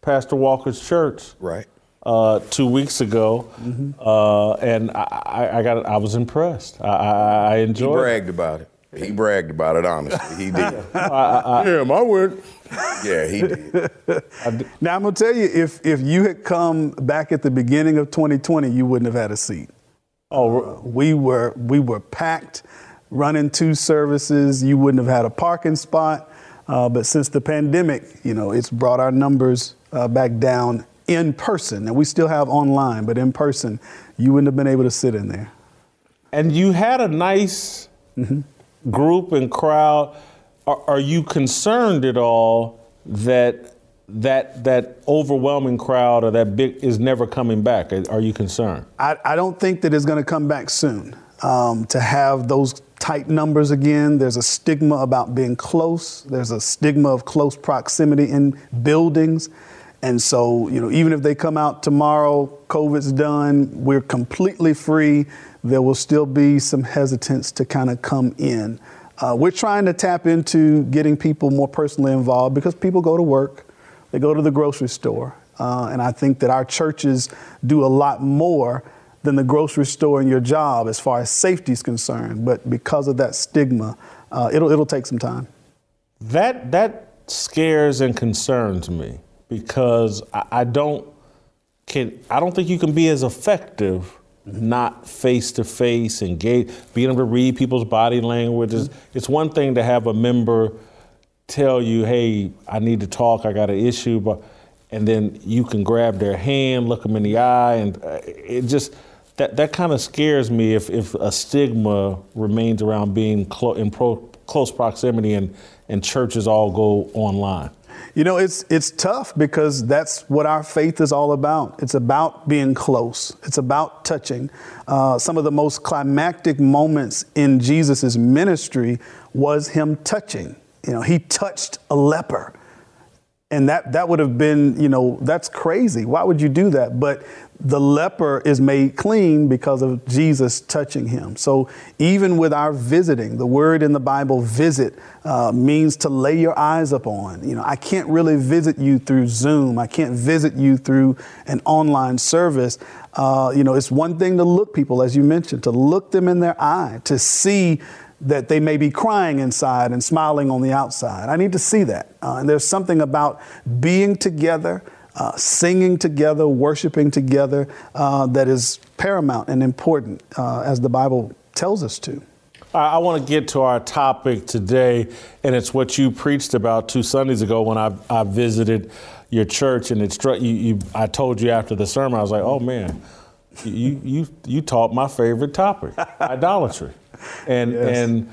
Pastor Walker's church. Right. Uh, two weeks ago, Mm-hmm. uh, and I, I, I got I was impressed. I, I, I He enjoyed. it. bragged about it. He bragged about it, honestly. He did. yeah, my word. Yeah, he did. Now, I'm going to tell you, if, if you had come back at the beginning of 2020, you wouldn't have had a seat. Oh, We were, we were packed, running two services. You wouldn't have had a parking spot. Uh, but since the pandemic, you know, it's brought our numbers uh, back down in person. And we still have online, but in person, you wouldn't have been able to sit in there. and you had a nice group and crowd. Are, are you concerned at all that that that overwhelming crowd or that big is never coming back? Are you concerned? I, I don't think that it's going to come back soon. Um, to have those tight numbers again, there's a stigma about being close. There's a stigma of close proximity in buildings. And so, you know, even if they come out tomorrow, COVID's done, we're completely free, there will still be some hesitance to kind of come in. Uh, we're trying to tap into getting people more personally involved because people go to work, they go to the grocery store. Uh, and I think that our churches do a lot more than the grocery store and your job as far as safety is concerned. But because of that stigma, uh, it'll, it'll take some time. That that scares and concerns me because I, I don't can I don't think you can be as effective not face to face engage being able to read people's body language. It's, it's one thing to have a member tell you, "Hey, I need to talk. I got an issue," but and then you can grab their hand, look them in the eye, and uh, it just that that kind of scares me if if a stigma remains around being clo- in pro- close proximity and and churches all go online. You know, it's it's tough because that's what our faith is all about. It's about being close. It's about touching. Uh, some of the most climactic moments in Jesus' ministry was him touching. You know, he touched a leper. And that, that would have been, you know, that's crazy. Why would you do that? But the leper is made clean because of Jesus touching him. So even with our visiting, the word in the Bible, visit, uh, means to lay your eyes upon. You know, I can't really visit you through Zoom. I can't visit you through an online service. Uh, you know, it's one thing to look people, as you mentioned, to look them in their eye, to see that they may be crying inside and smiling on the outside. I need to see that. Uh, and there's something about being together, uh, singing together, worshiping together uh, that is paramount and important uh, as the Bible tells us to. I, I want to get to our topic today, and it's what you preached about two Sundays ago when I, I visited your church, and it struck you, you. I told you after the sermon, I was like, "Oh man, you you you taught my favorite topic, idolatry," and Yes. and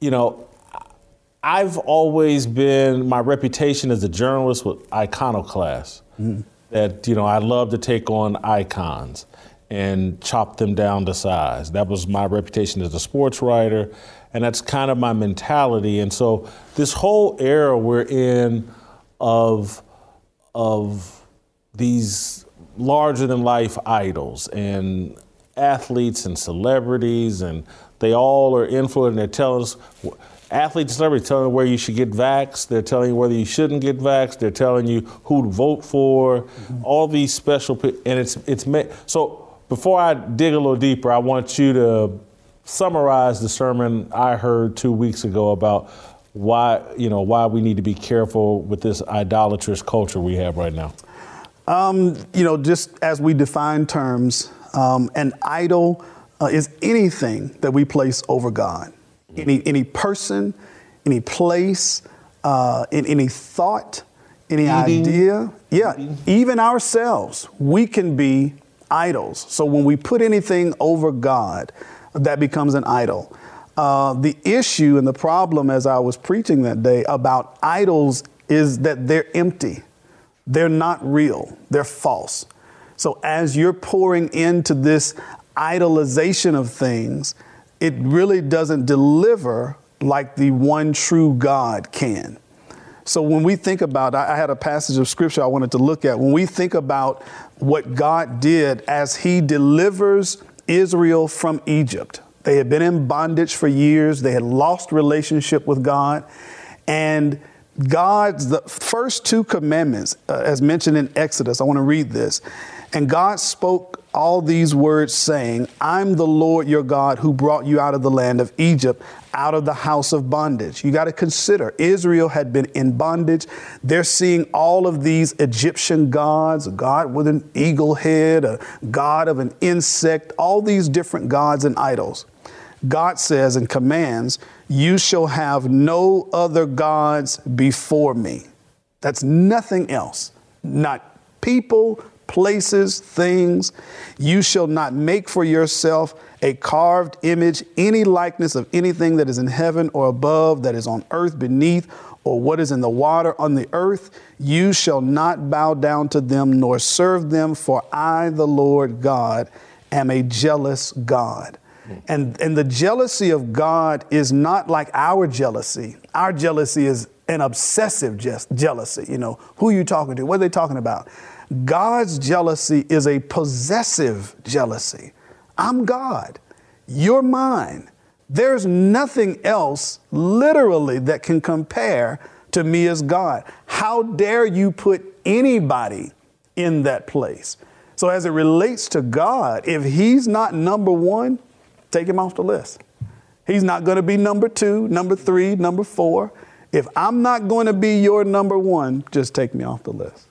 you know. I've always been my reputation as a journalist with iconoclast. Mm-hmm. That you know, I love to take on icons and chop them down to size. That was my reputation as a sports writer, and that's kind of my mentality. And so this whole era we're in of of these larger than life idols and athletes and celebrities and they all are influenced. They're telling us athletes and celebrities telling you where you should get vaxxed. They're telling you whether you shouldn't get vaxxed. They're telling you who to vote for. Mm-hmm. All these special and it's it's so. Before I dig a little deeper, I want you to summarize the sermon I heard two weeks ago about why you know why we need to be careful with this idolatrous culture we have right now. Um, you know, just as we define terms, um, an idol uh, is anything that we place over God. Any, any person, any place, uh, in, any thought, any Eating. idea. Yeah, Eating. even ourselves, we can be idols. So when we put anything over God, that becomes an idol. Uh, the issue and the problem, as I was preaching that day about idols, is that they're empty. They're not real. They're false. So as you're pouring into this idolization of things, it really doesn't deliver like the one true God can. So when we think about, I had a passage of scripture I wanted to look at. When we think about what God did as He delivers Israel from Egypt, they had been in bondage for years, they had lost relationship with God, and God's the first two commandments, uh, as mentioned in Exodus, I want to read this. And God spoke all these words, saying, I'm the Lord your God who brought you out of the land of Egypt, out of the house of bondage. You got to consider Israel had been in bondage. They're seeing all of these Egyptian gods, a god with an eagle head, a god of an insect, all these different gods and idols. God says and commands, You shall have no other gods before me. That's nothing else. Not people, places, things. You shall not make for yourself a carved image, any likeness of anything that is in heaven or above, that is on earth beneath, or what is in the water on the earth. You shall not bow down to them nor serve them, for I, the Lord God, am a jealous God. And, and the jealousy of God is not like our jealousy. Our jealousy is an obsessive je- jealousy. You know, who are you talking to? What are they talking about? God's jealousy is a possessive jealousy. I'm God. You're mine. There's nothing else literally that can compare to me as God. How dare you put anybody in that place? So, as it relates to God, if He's not number one, take Him off the list. He's not going to be number two, number three, number four. If I'm not going to be your number one, just take me off the list.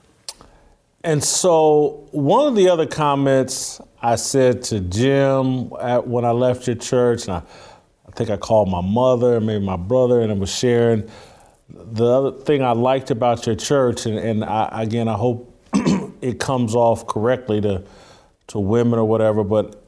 And so, one of the other comments I said to Jim at, when I left your church, and I, I think I called my mother and maybe my brother, and I was sharing the other thing I liked about your church, and, and I, again, I hope it comes off correctly to to women or whatever, but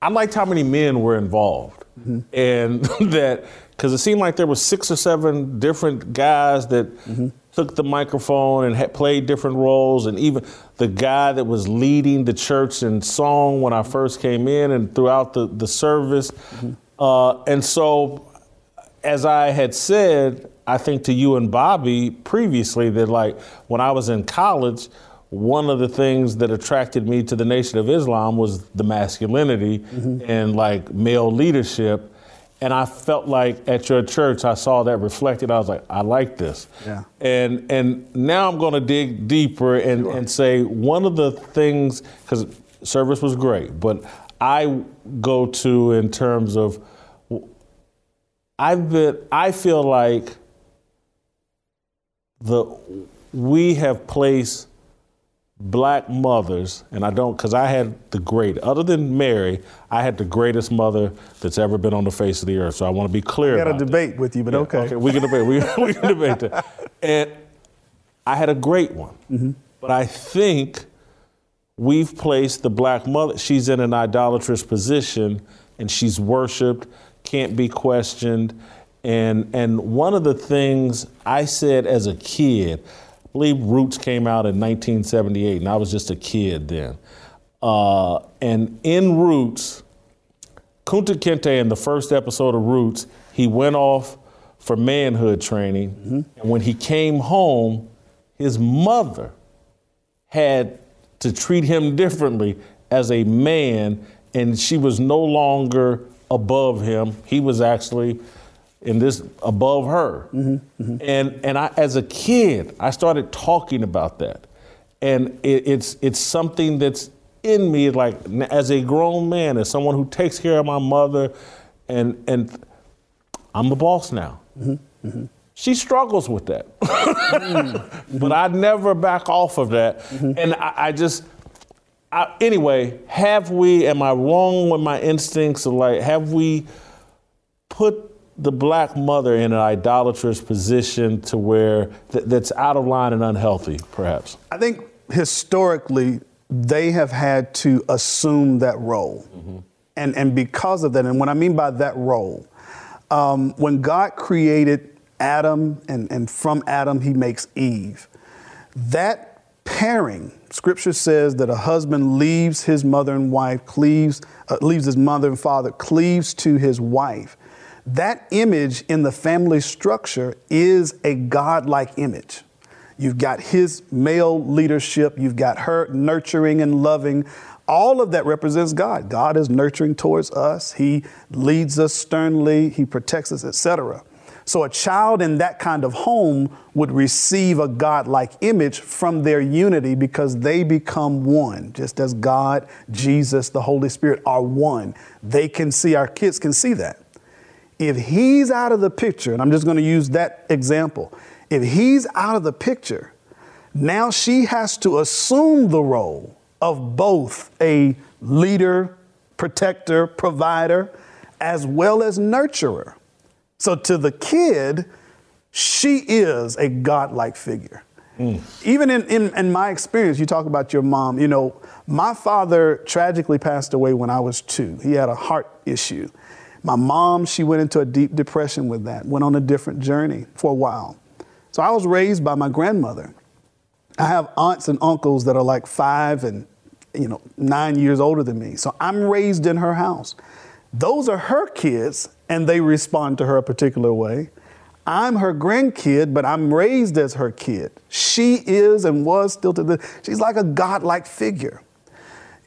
I liked how many men were involved, mm-hmm. and that because it seemed like there were six or seven different guys that mm-hmm took the microphone and had played different roles, and even the guy that was leading the church in song when I first came in and throughout the, the service. Mm-hmm. Uh, and so, as I had said, I think to you and Bobby previously, that like when I was in college, one of the things that attracted me to the Nation of Islam was the masculinity mm-hmm. and like male leadership. And I felt like at your church, I saw that reflected. I was like, I like this. Yeah. And and now I'm going to dig deeper and, sure. and say one of the things because service was great, but I go to in terms of I've been I feel like the we have placed black mothers, and I don't, because I had the great, other than Mary, I had the greatest mother that's ever been on the face of the earth. So I want to be clear. I got a debate that. with you, but yeah, okay. okay. We can debate. We, we can debate that. And I had a great one, mm-hmm. but I think we've placed the black mother. She's in an idolatrous position, and she's worshipped, can't be questioned. And and one of the things I said as a kid. I believe Roots came out in 1978, and I was just a kid then. Uh, and in Roots, Kunta Kinte in the first episode of Roots, he went off for manhood training. Mm-hmm. And when he came home, his mother had to treat him differently as a man, and she was no longer above him. He was actually in this above her. Mm-hmm, mm-hmm. And and I as a kid, I started talking about that. And it, it's it's something that's in me like as a grown man, as someone who takes care of my mother and and I'm the boss now. Mm-hmm, mm-hmm. She struggles with that. mm-hmm. But I never back off of that. Mm-hmm. And I, I just I, anyway, have we, am I wrong with my instincts? Of like, have we put the black mother in an idolatrous position to where th- that's out of line and unhealthy, perhaps? I think historically, they have had to assume that role. Mm-hmm. And, and because of that, and what I mean by that role, um, when God created Adam and, and from Adam he makes Eve, that pairing, scripture says that a husband leaves his mother and wife, cleaves, uh, leaves his mother and father, cleaves to his wife. That image in the family structure is a God-like image. You've got his male leadership, you've got her nurturing and loving. All of that represents God. God is nurturing towards us. He leads us sternly, he protects us, etc. So a child in that kind of home would receive a God-like image from their unity because they become one, just as God, Jesus, the Holy Spirit are one. They can see, our kids can see that. If he's out of the picture, and I'm just going to use that example, if he's out of the picture, now she has to assume the role of both a leader, protector, provider, as well as nurturer. So to the kid, she is a godlike figure. Mm. Even in, in, in, my experience, you talk about your mom, you know, my father tragically passed away when I was two. He had a heart issue. My mom, she went into a deep depression with that, went on a different journey for a while. So I was raised by my grandmother. I have aunts and uncles that are like five and you know nine years older than me. So I'm raised in her house. Those are her kids, and they respond to her a particular way. I'm her grandkid, but I'm raised as her kid. She is and was still to the, she's like a godlike figure.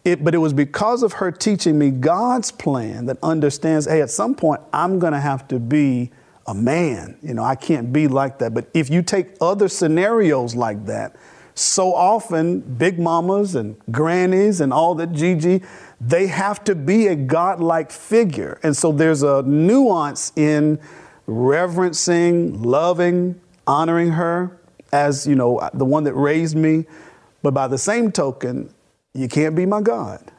It, but it was because of her teaching me God's plan that understands, hey, at some point I'm going to have to be a man. You know, I can't be like that. But if you take other scenarios like that, so often big mamas and grannies and all that, Gigi, they have to be a godlike figure. And so there's a nuance in reverencing, loving, honoring her as, you know, the one that raised me. But by the same token, you can't be my God.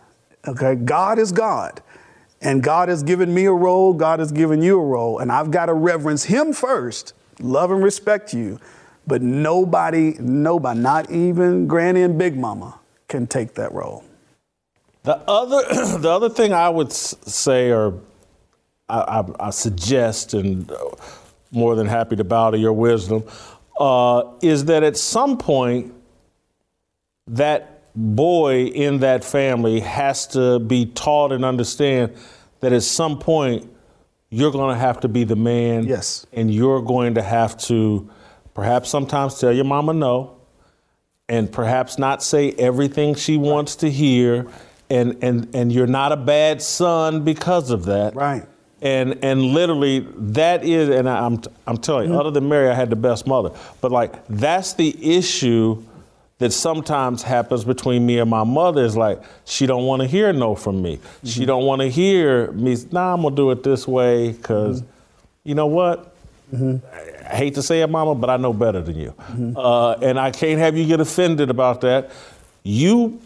Okay? God is God. And God has given me a role, God has given you a role, and I've got to reverence Him first, love and respect you. But nobody, nobody, not even Granny and Big Mama, can take that role. The other, the other thing I would say, or I, I, I suggest, and more than happy to bow to your wisdom, uh, is that at some point, that boy in that family has to be taught and understand that at some point you're going to have to be the man. Yes. And you're going to have to perhaps sometimes tell your mama no and perhaps not say everything she wants to hear and and and you're not a bad son because of that. Right. And and literally that is and I'm I'm telling you mm-hmm. other than Mary I had the best mother. But like that's the issue that sometimes happens between me and my mother is like she don't want to hear no from me. Mm-hmm. She don't want to hear me. Nah, I'm gonna do it this way because mm-hmm. you know what? Mm-hmm. I, I, hate to say it, Mama, but I know better than you, mm-hmm. uh, and I can't have you get offended about that. You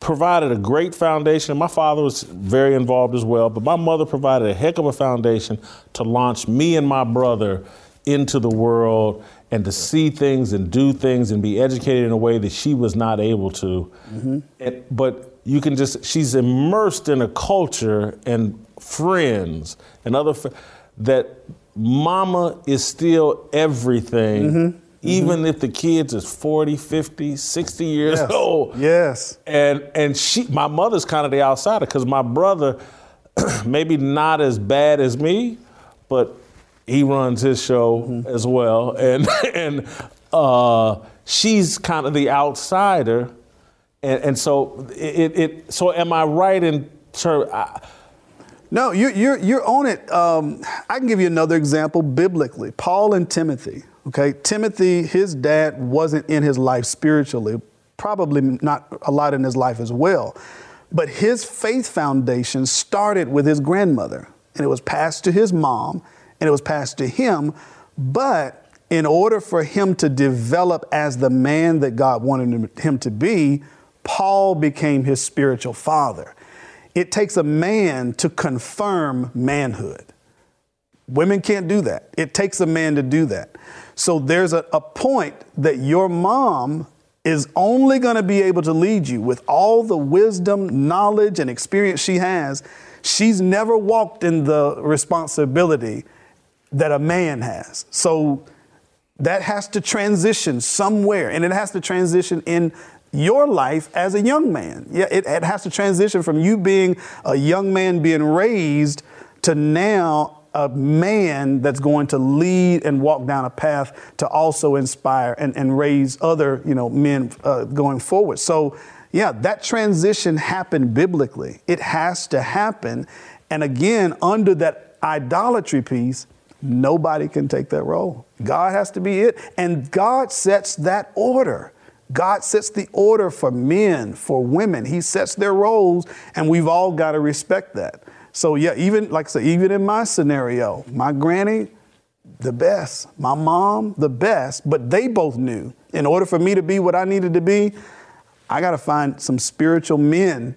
provided a great foundation. My father was very involved as well, but my mother provided a heck of a foundation to launch me and my brother into the world and to see things and do things and be educated in a way that she was not able to. Mm-hmm. And, but you can just, she's immersed in a culture and friends and other, that mama is still everything. Mm-hmm. Even mm-hmm. if the kids is 40, 50, 60 years yes. old. Yes. And and she my mother's kind of the outsider because my brother, maybe not as bad as me, but he runs his show mm-hmm. as well, and and uh, she's kind of the outsider, and, and so it, it, So am I right in terms? no, you, you're you're on it. Um, I can give you another example biblically. Paul and Timothy. Okay, Timothy, his dad wasn't in his life spiritually, probably not a lot in his life as well. But his faith foundation started with his grandmother, and it was passed to his mom, and it was passed to him. But in order for him to develop as the man that God wanted him to be, Paul became his spiritual father. It takes a man to confirm manhood. Women can't do that. It takes a man to do that. So there's a, a point that your mom is only going to be able to lead you with all the wisdom, knowledge, and experience she has. She's never walked in the responsibility that a man has. So that has to transition somewhere, and it has to transition in your life as a young man. Yeah, it, it has to transition from you being a young man being raised to now a man that's going to lead and walk down a path to also inspire and, and raise other you know men uh, going forward so yeah that transition happened biblically it has to happen and again under that idolatry piece nobody can take that role god has to be it and god sets that order God sets the order for men, for women. He sets their roles, and we've all got to respect that. So yeah, even like I said, even in my scenario, my granny, the best, my mom, the best, but they both knew in order for me to be what I needed to be, I got to find some spiritual men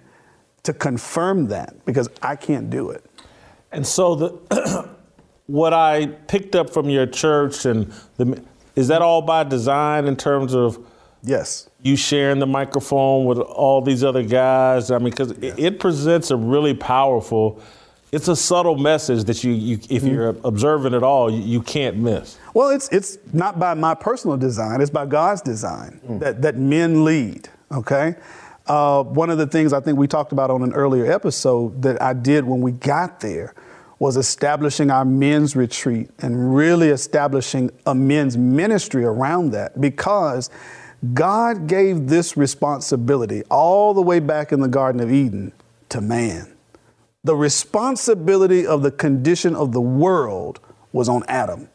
to confirm that because I can't do it. And so the what I picked up from your church and the is that all by design in terms of Yes. You sharing the microphone with all these other guys. I mean, because yeah. it, it, presents a really powerful. It's a subtle message that you, you if mm-hmm. you're observing it all, you, you, can't miss. Well, it's it's not by my personal design. It's by God's design mm. that that men lead. Okay. Uh, one of the things I think we talked about on an earlier episode that I did when we got there was establishing our men's retreat and really establishing a men's ministry around that because God gave this responsibility all the way back in the Garden of Eden to man. The responsibility of the condition of the world was on Adam.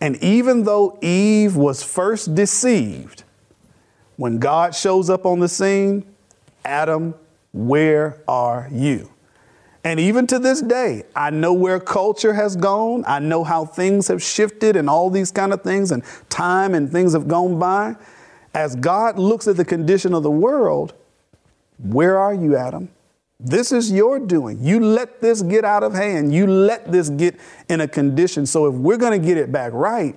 And even though Eve was first deceived, when God shows up on the scene, Adam, where are you? And even to this day, I know where culture has gone. I know how things have shifted and all these kind of things, and time and things have gone by. As God looks at the condition of the world, where are you, Adam? This is your doing. You let this get out of hand. You let this get in a condition. So if we're going to get it back right,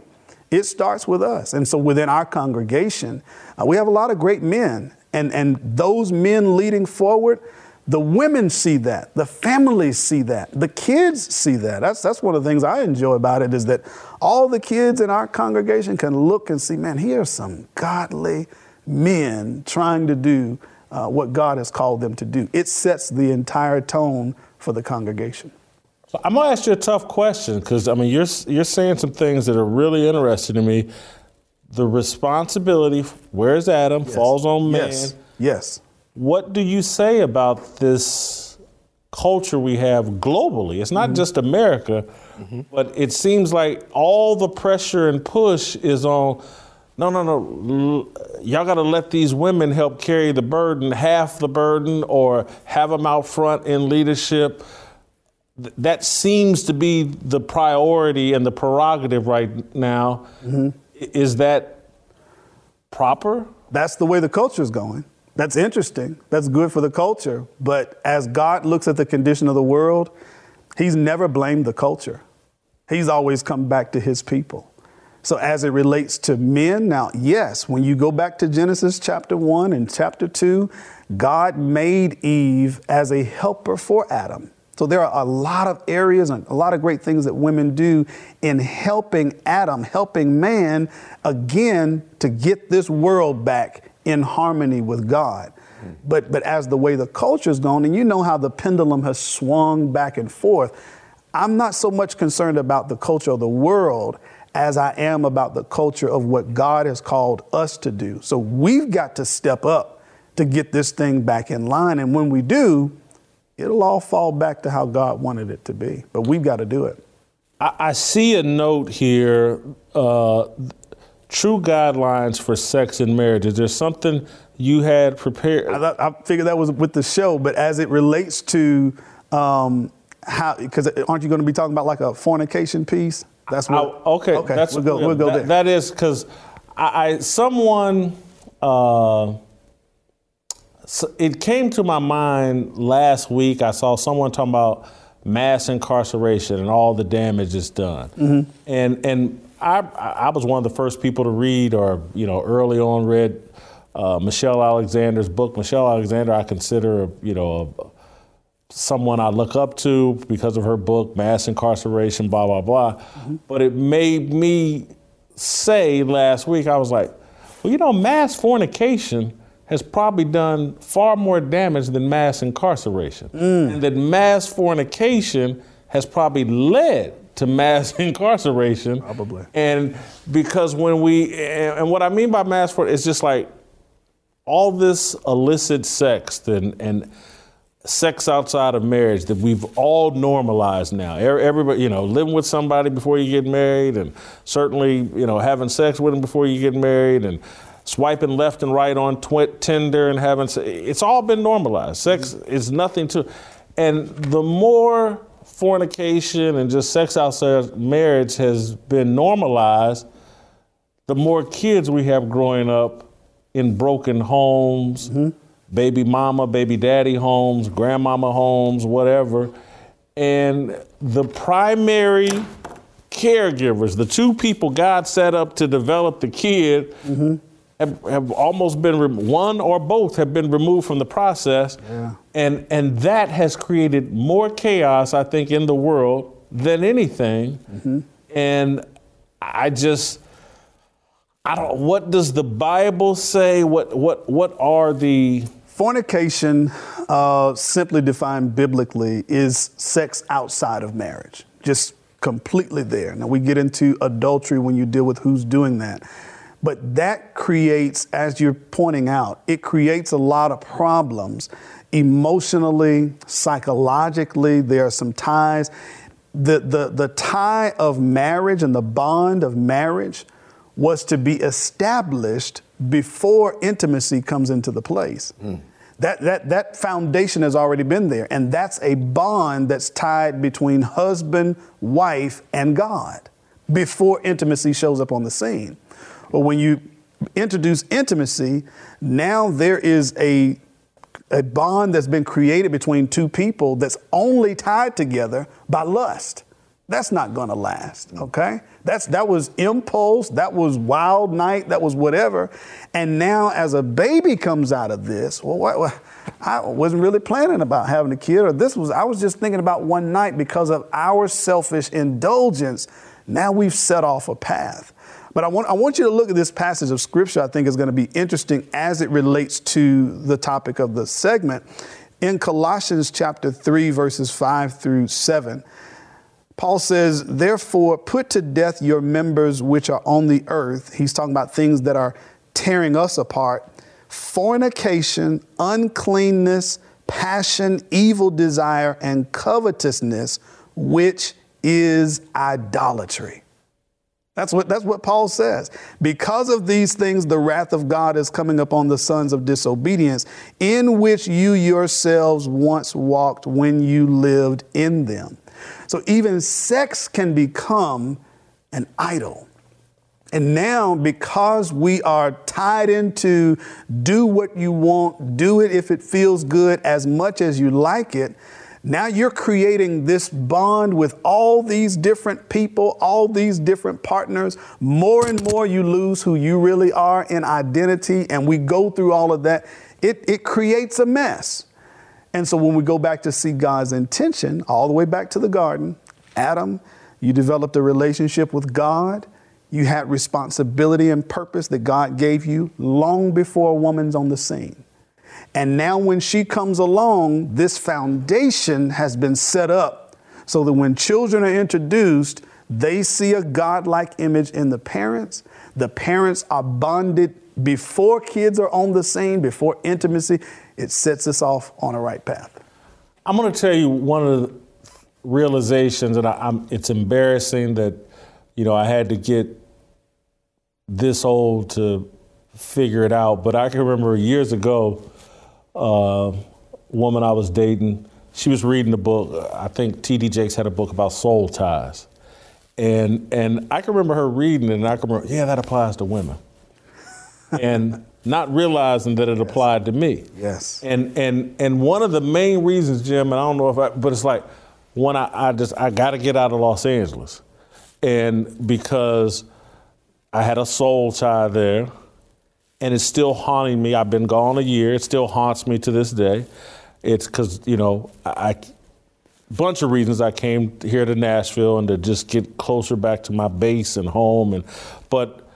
it starts with us. And so within our congregation, uh, we have a lot of great men. And, and those men leading forward, the women see that, the families see that, the kids see that. That's, that's one of the things I enjoy about it is that all the kids in our congregation can look and see, man, here are some godly men trying to do uh, what God has called them to do. It sets the entire tone for the congregation. So I'm gonna ask you a tough question because I mean you're you're saying some things that are really interesting to me. The responsibility, where's Adam, yes. falls on man. Yes. yes. What do you say about this culture we have globally? It's not mm-hmm. just America, mm-hmm. but it seems like all the pressure and push is on. No, no, no. Y'all got to let these women help carry the burden, half the burden, or have them out front in leadership. That seems to be the priority and the prerogative right now. Mm-hmm. Is that proper? That's the way the culture is going. That's interesting. That's good for the culture. But as God looks at the condition of the world, He's never blamed the culture. He's always come back to His people. So, as it relates to men, now, yes, when you go back to Genesis chapter 1 and chapter 2, God made Eve as a helper for Adam. So, there are a lot of areas and a lot of great things that women do in helping Adam, helping man, again, to get this world back in harmony with God. But, but as the way the culture's gone, and you know how the pendulum has swung back and forth, I'm not so much concerned about the culture of the world as I am about the culture of what God has called us to do. So we've got to step up to get this thing back in line. And when we do, it'll all fall back to how God wanted it to be. But we've got to do it. I, I see a note here uh, true guidelines for sex and marriage. Is there something you had prepared? I, I figured that was with the show, but as it relates to um, how, because aren't you going to be talking about like a fornication piece? That's what. I, okay, okay. That's, we'll go. We'll go that, there. That is because I, I, someone. Uh, so it came to my mind last week. I saw someone talking about mass incarceration and all the damage it's done, mm-hmm. and and I I was one of the first people to read, or you know, early on read uh, Michelle Alexander's book. Michelle Alexander, I consider you know. A, someone I look up to because of her book, Mass Incarceration, blah, blah, blah. Mm-hmm. But it made me say last week, I was like, well, you know, mass fornication has probably done far more damage than mass incarceration. Mm. And that mass fornication has probably led to mass incarceration. Probably. And because when we, and what I mean by mass fornication is just like all this illicit sex and, and sex outside of marriage that we've all normalized now. Everybody, you know, living with somebody before you get married, and certainly, you know, having sex with them before you get married, and swiping left and right on tw- Tinder and having it's all been normalized. Sex mm-hmm. is nothing to, and the more fornication and just sex outside marriage has been normalized, the more kids we have growing up in broken homes. Mm-hmm baby mama, baby daddy homes, grandmama homes, whatever. And the primary caregivers, the two people God set up to develop the kid, mm-hmm. have, have, almost been re- one or both have been removed from the process, yeah. And and that has created more chaos, I think, in the world than anything. Mm-hmm. And I just. I don't. What does the Bible say? What what what are the Fornication, uh, simply defined biblically, is sex outside of marriage, just completely there. Now, we get into adultery when you deal with who's doing that. But that creates, as you're pointing out, it creates a lot of problems emotionally, psychologically. There are some ties. The, the, the tie of marriage and the bond of marriage was to be established before intimacy comes into the place. Mm. That, that, that foundation has already been there, and that's a bond that's tied between husband, wife, and God before intimacy shows up on the scene. But when you introduce intimacy, now there is a, a bond that's been created between two people that's only tied together by lust. That's not going to last, mm. okay? That's that was impulse, that was wild night, that was whatever. And now as a baby comes out of this, well, what, what, I wasn't really planning about having a kid or this was I was just thinking about one night because of our selfish indulgence. Now we've set off a path. But I want, I want you to look at this passage of scripture I think is going to be interesting as it relates to the topic of the segment. In Colossians chapter 3, verses 5 through 7, Paul says, Therefore, put to death your members which are on the earth. He's talking about things that are tearing us apart fornication, uncleanness, passion, evil desire, and covetousness, which is idolatry. That's what, that's what Paul says. Because of these things, the wrath of God is coming upon the sons of disobedience, in which you yourselves once walked when you lived in them. So even sex can become an idol. And now, because we are tied into do what you want, do it if it feels good as much as you like it, now you're creating this bond with all these different people, all these different partners. More and more you lose who you really are in identity, and we go through all of that. It, it creates a mess. And so when we go back to see God's intention, all the way back to the garden, Adam, you developed a relationship with God. You had responsibility and purpose that God gave you long before a woman's on the scene. And now, when she comes along, this foundation has been set up so that when children are introduced, they see a godlike image in the parents. The parents are bonded before kids are on the scene, before intimacy. It sets us off on a right path. I'm going to tell you one of the realizations, and I, it's embarrassing that, you know, I had to get this old to figure it out. But I can remember years ago, uh, woman I was dating, she was reading a book. I think T.D. Jakes had a book about soul ties. And, and I can remember her reading it, and I can remember, yeah, that applies to women. and not realizing that it yes. applied to me. Yes. And, and, and one of the main reasons, Jim, and I don't know if I, but it's like, when I, I just, I got to get out of Los Angeles. And because I had a soul tie there, and it's still haunting me. I've been gone a year. It still haunts me to this day. It's because, you know, I, bunch of reasons I came here to Nashville and to just get closer back to my base and home. And but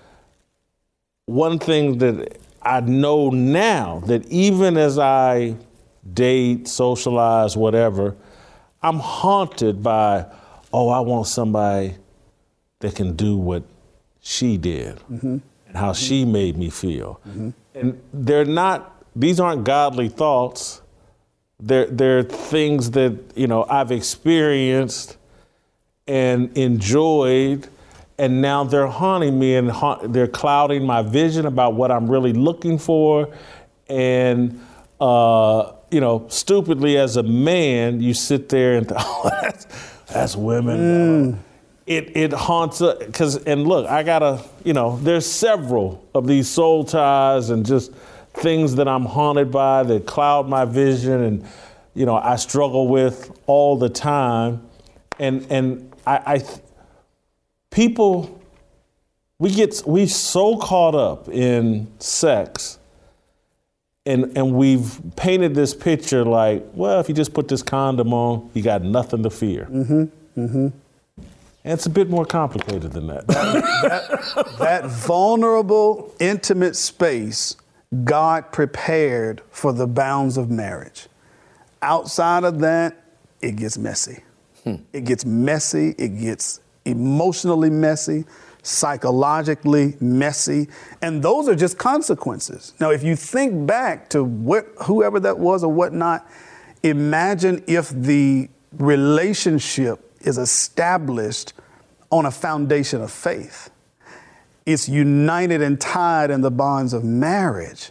one thing that I know now that even as I date, socialize, whatever, I'm haunted by, oh, I want somebody that can do what she did mm-hmm. And how mm-hmm. she made me feel. Mm-hmm. And they're not, these aren't godly thoughts they're, they're things that, you know, I've experienced and enjoyed, and now they're haunting me and they're clouding my vision about what I'm really looking for. And, uh, you know, stupidly as a man, you sit there and, oh, that's, that's women. Mm. It, it haunts us, because, and look, I gotta, you know, there's several of these soul ties and just, things that I'm haunted by that cloud my vision and you know I struggle with all the time. And and I, I people we get we so caught up in sex and and we've painted this picture like well if you just put this condom on you got nothing to fear. Mm-hmm mm-hmm it's a bit more complicated than that. that, that, that vulnerable, intimate space God prepared for the bounds of marriage. Outside of that, it gets messy. Hmm. It gets messy, it gets emotionally messy, psychologically messy, and those are just consequences. Now, if you think back to what, whoever that was or whatnot, imagine if the relationship is established on a foundation of faith it's united and tied in the bonds of marriage.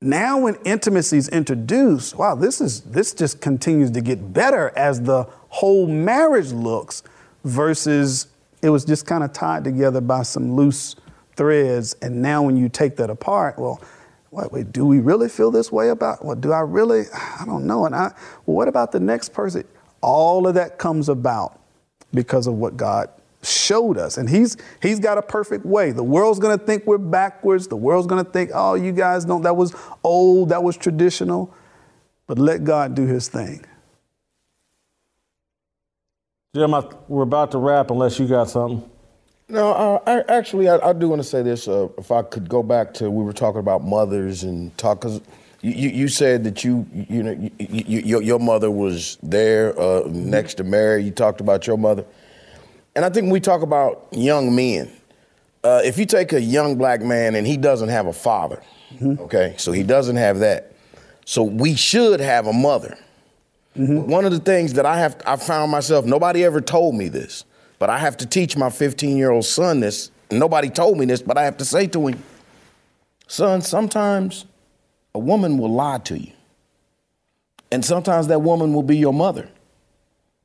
Now, when intimacy is introduced, wow, this is this just continues to get better as the whole marriage looks, versus it was just kind of tied together by some loose threads. And now, when you take that apart, well, what, wait, do we really feel this way about? Well, do I really? I don't know. And I, well, what about the next person? All of that comes about because of what God showed us. And he's he's got a perfect way. The world's gonna think we're backwards. The world's gonna think, oh, you guys don't, that was old, that was traditional. But let God do his thing. Jim, I, we're about to wrap unless you got something. No, uh, I, actually, I, I do want to say this. Uh, if I could go back to, we were talking about mothers and talk, cause you, you said that you, you know, you, you, your mother was there uh, next to Mary. You talked about your mother. And I think when we talk about young men, uh, if you take a young black man and he doesn't have a father, mm-hmm. okay, so he doesn't have that. So we should have a mother. Mm-hmm. One of the things that I have, I found myself, nobody ever told me this, but I have to teach my 15 year old son this. Nobody told me this, but I have to say to him, son, sometimes a woman will lie to you. And sometimes that woman will be your mother.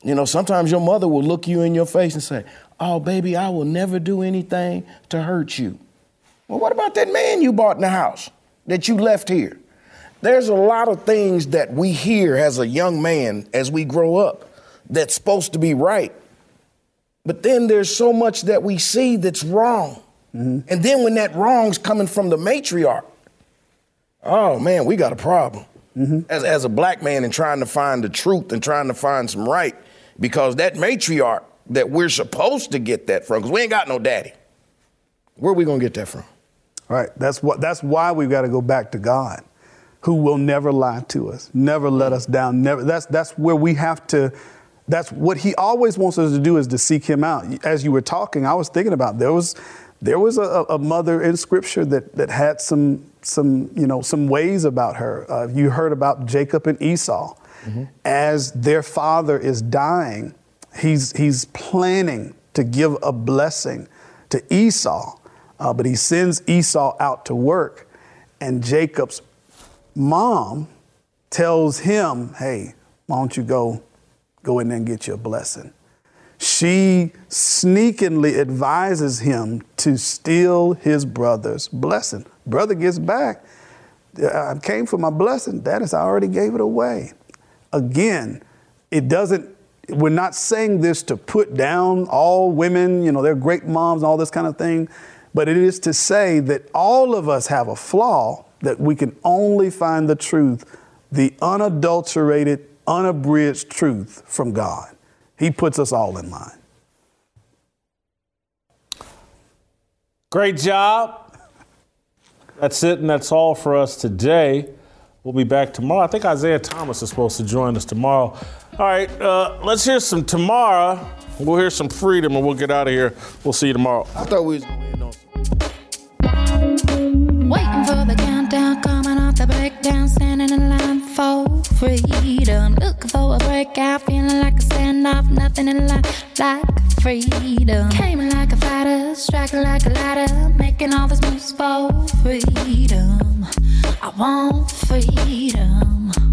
You know, sometimes your mother will look you in your face and say, Oh, baby, I will never do anything to hurt you. Well, what about that man you bought in the house that you left here? There's a lot of things that we hear as a young man as we grow up that's supposed to be right. But then there's so much that we see that's wrong. Mm-hmm. And then when that wrong's coming from the matriarch, oh man, we got a problem. Mm-hmm. As, as a black man and trying to find the truth and trying to find some right, because that matriarch that we're supposed to get that from, because we ain't got no daddy. Where are we gonna get that from? Right. That's what. That's why we've got to go back to God, who will never lie to us, never let us down. Never. That's that's where we have to That's what he always wants us to do is to seek him out. As you were talking, I was thinking about there was there was a, a mother in scripture that that had some some you know some ways about her. Uh, you heard about Jacob and Esau. Mm-hmm. As their father is dying, he's he's planning to give a blessing to Esau, uh, but he sends Esau out to work, and Jacob's mom tells him, "Hey, why don't you go go in there and get you a blessing?" She sneakingly advises him to steal his brother's blessing. Brother gets back. I came for my blessing. That is, I already gave it away. Again, it doesn't, we're not saying this to put down all women, you know, they're great moms and all this kind of thing, but it is to say that all of us have a flaw that we can only find the truth, the unadulterated, unabridged truth from God. He puts us all in line. Great job. That's it, and that's all for us today. We'll be back tomorrow. I think Isaiah Thomas is supposed to join us tomorrow. All right, uh, let's hear some tomorrow. We'll hear some freedom and we'll get out of here. We'll see you tomorrow. I thought we was going to end on. Waiting for the countdown, coming off the breakdown, standing in line for freedom. Looking for a breakout, feeling like a standoff, nothing in life like freedom. Came like a fighter, striking like a ladder, making all these moves for freedom. I want freedom.